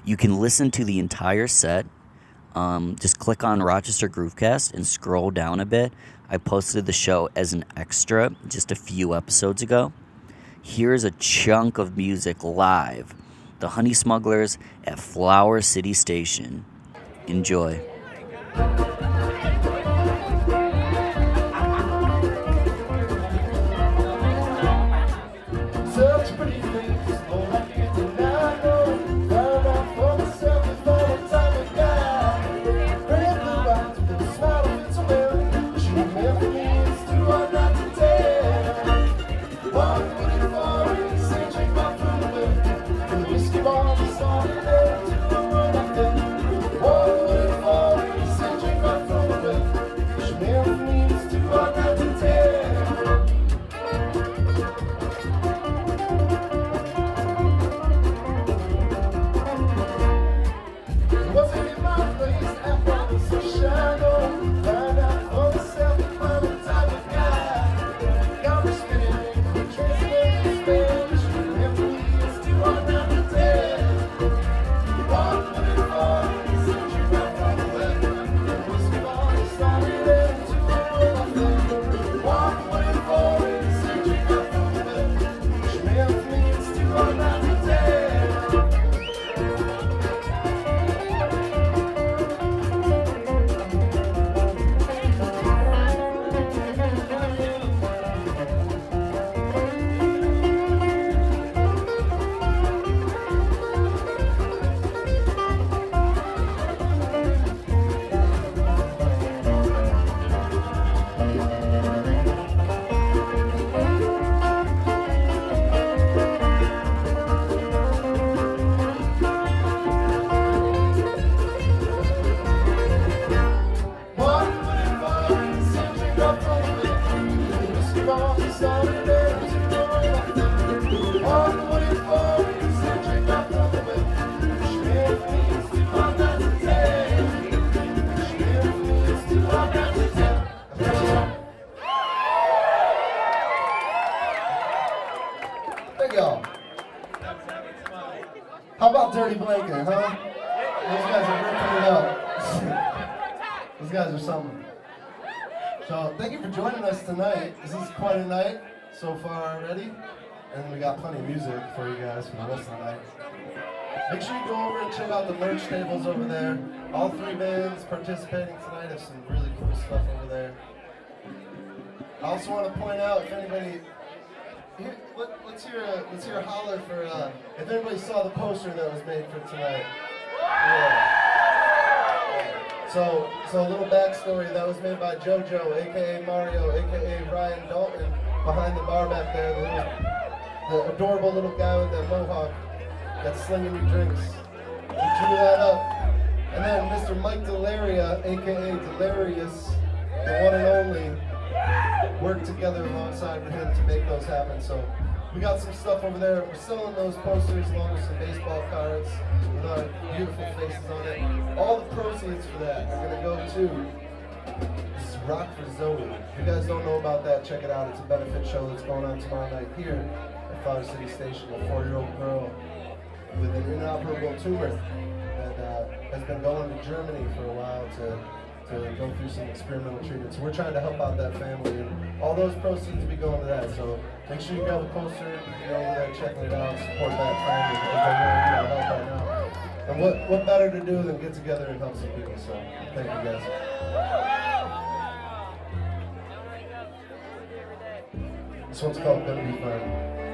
You can listen to the entire set. Um, just click on Rochester Groovecast and scroll down a bit. I posted the show as an extra just a few episodes ago. Here's a chunk of music live The Honey Smugglers at Flower City Station. Enjoy. Tables over there. All three bands participating tonight have some really cool stuff over there. I also want to point out if anybody here, let, us hear a let's hear a holler for uh, if anybody saw the poster that was made for tonight. Yeah. So so a little backstory that was made by JoJo, aka Mario, aka Ryan Dalton, behind the bar back there, the, little, the adorable little guy with that mohawk that's slinging you drinks. Drew that up. And then Mr. Mike Delaria, aka Delirious, the one and only, worked together alongside with him to make those happen. So we got some stuff over there. We're selling those posters along with some baseball cards with our beautiful faces on it. All the proceeds for that are gonna go to this is Rock for Zoe. If you guys don't know about that, check it out. It's a benefit show that's going on tomorrow night here at Flower City Station. A four-year-old girl with an inoperable tumor that uh, has been going to Germany for a while to to go through some experimental treatment. So we're trying to help out that family, and all those proceeds will be going to that. So make sure you grab a poster, you're over there checking it out, support that family they really need help right now. And what what better to do than get together and help some people? So thank you guys. This one's called Gonna Be Fun.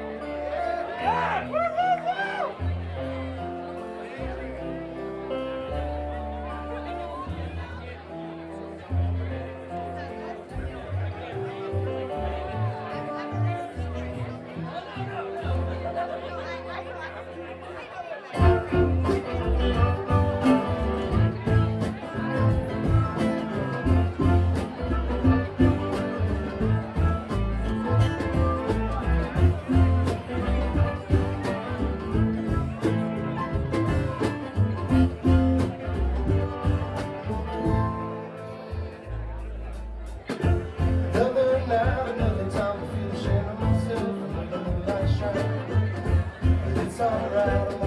alright.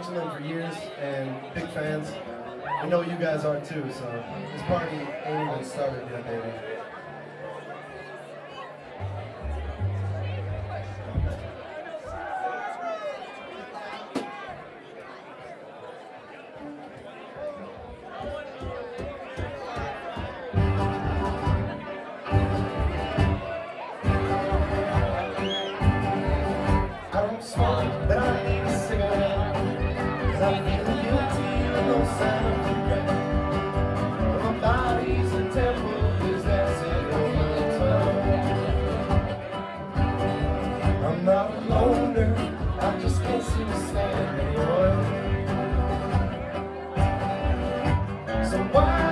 watching them for years and big fans. I know you guys are too, so so why?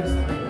best.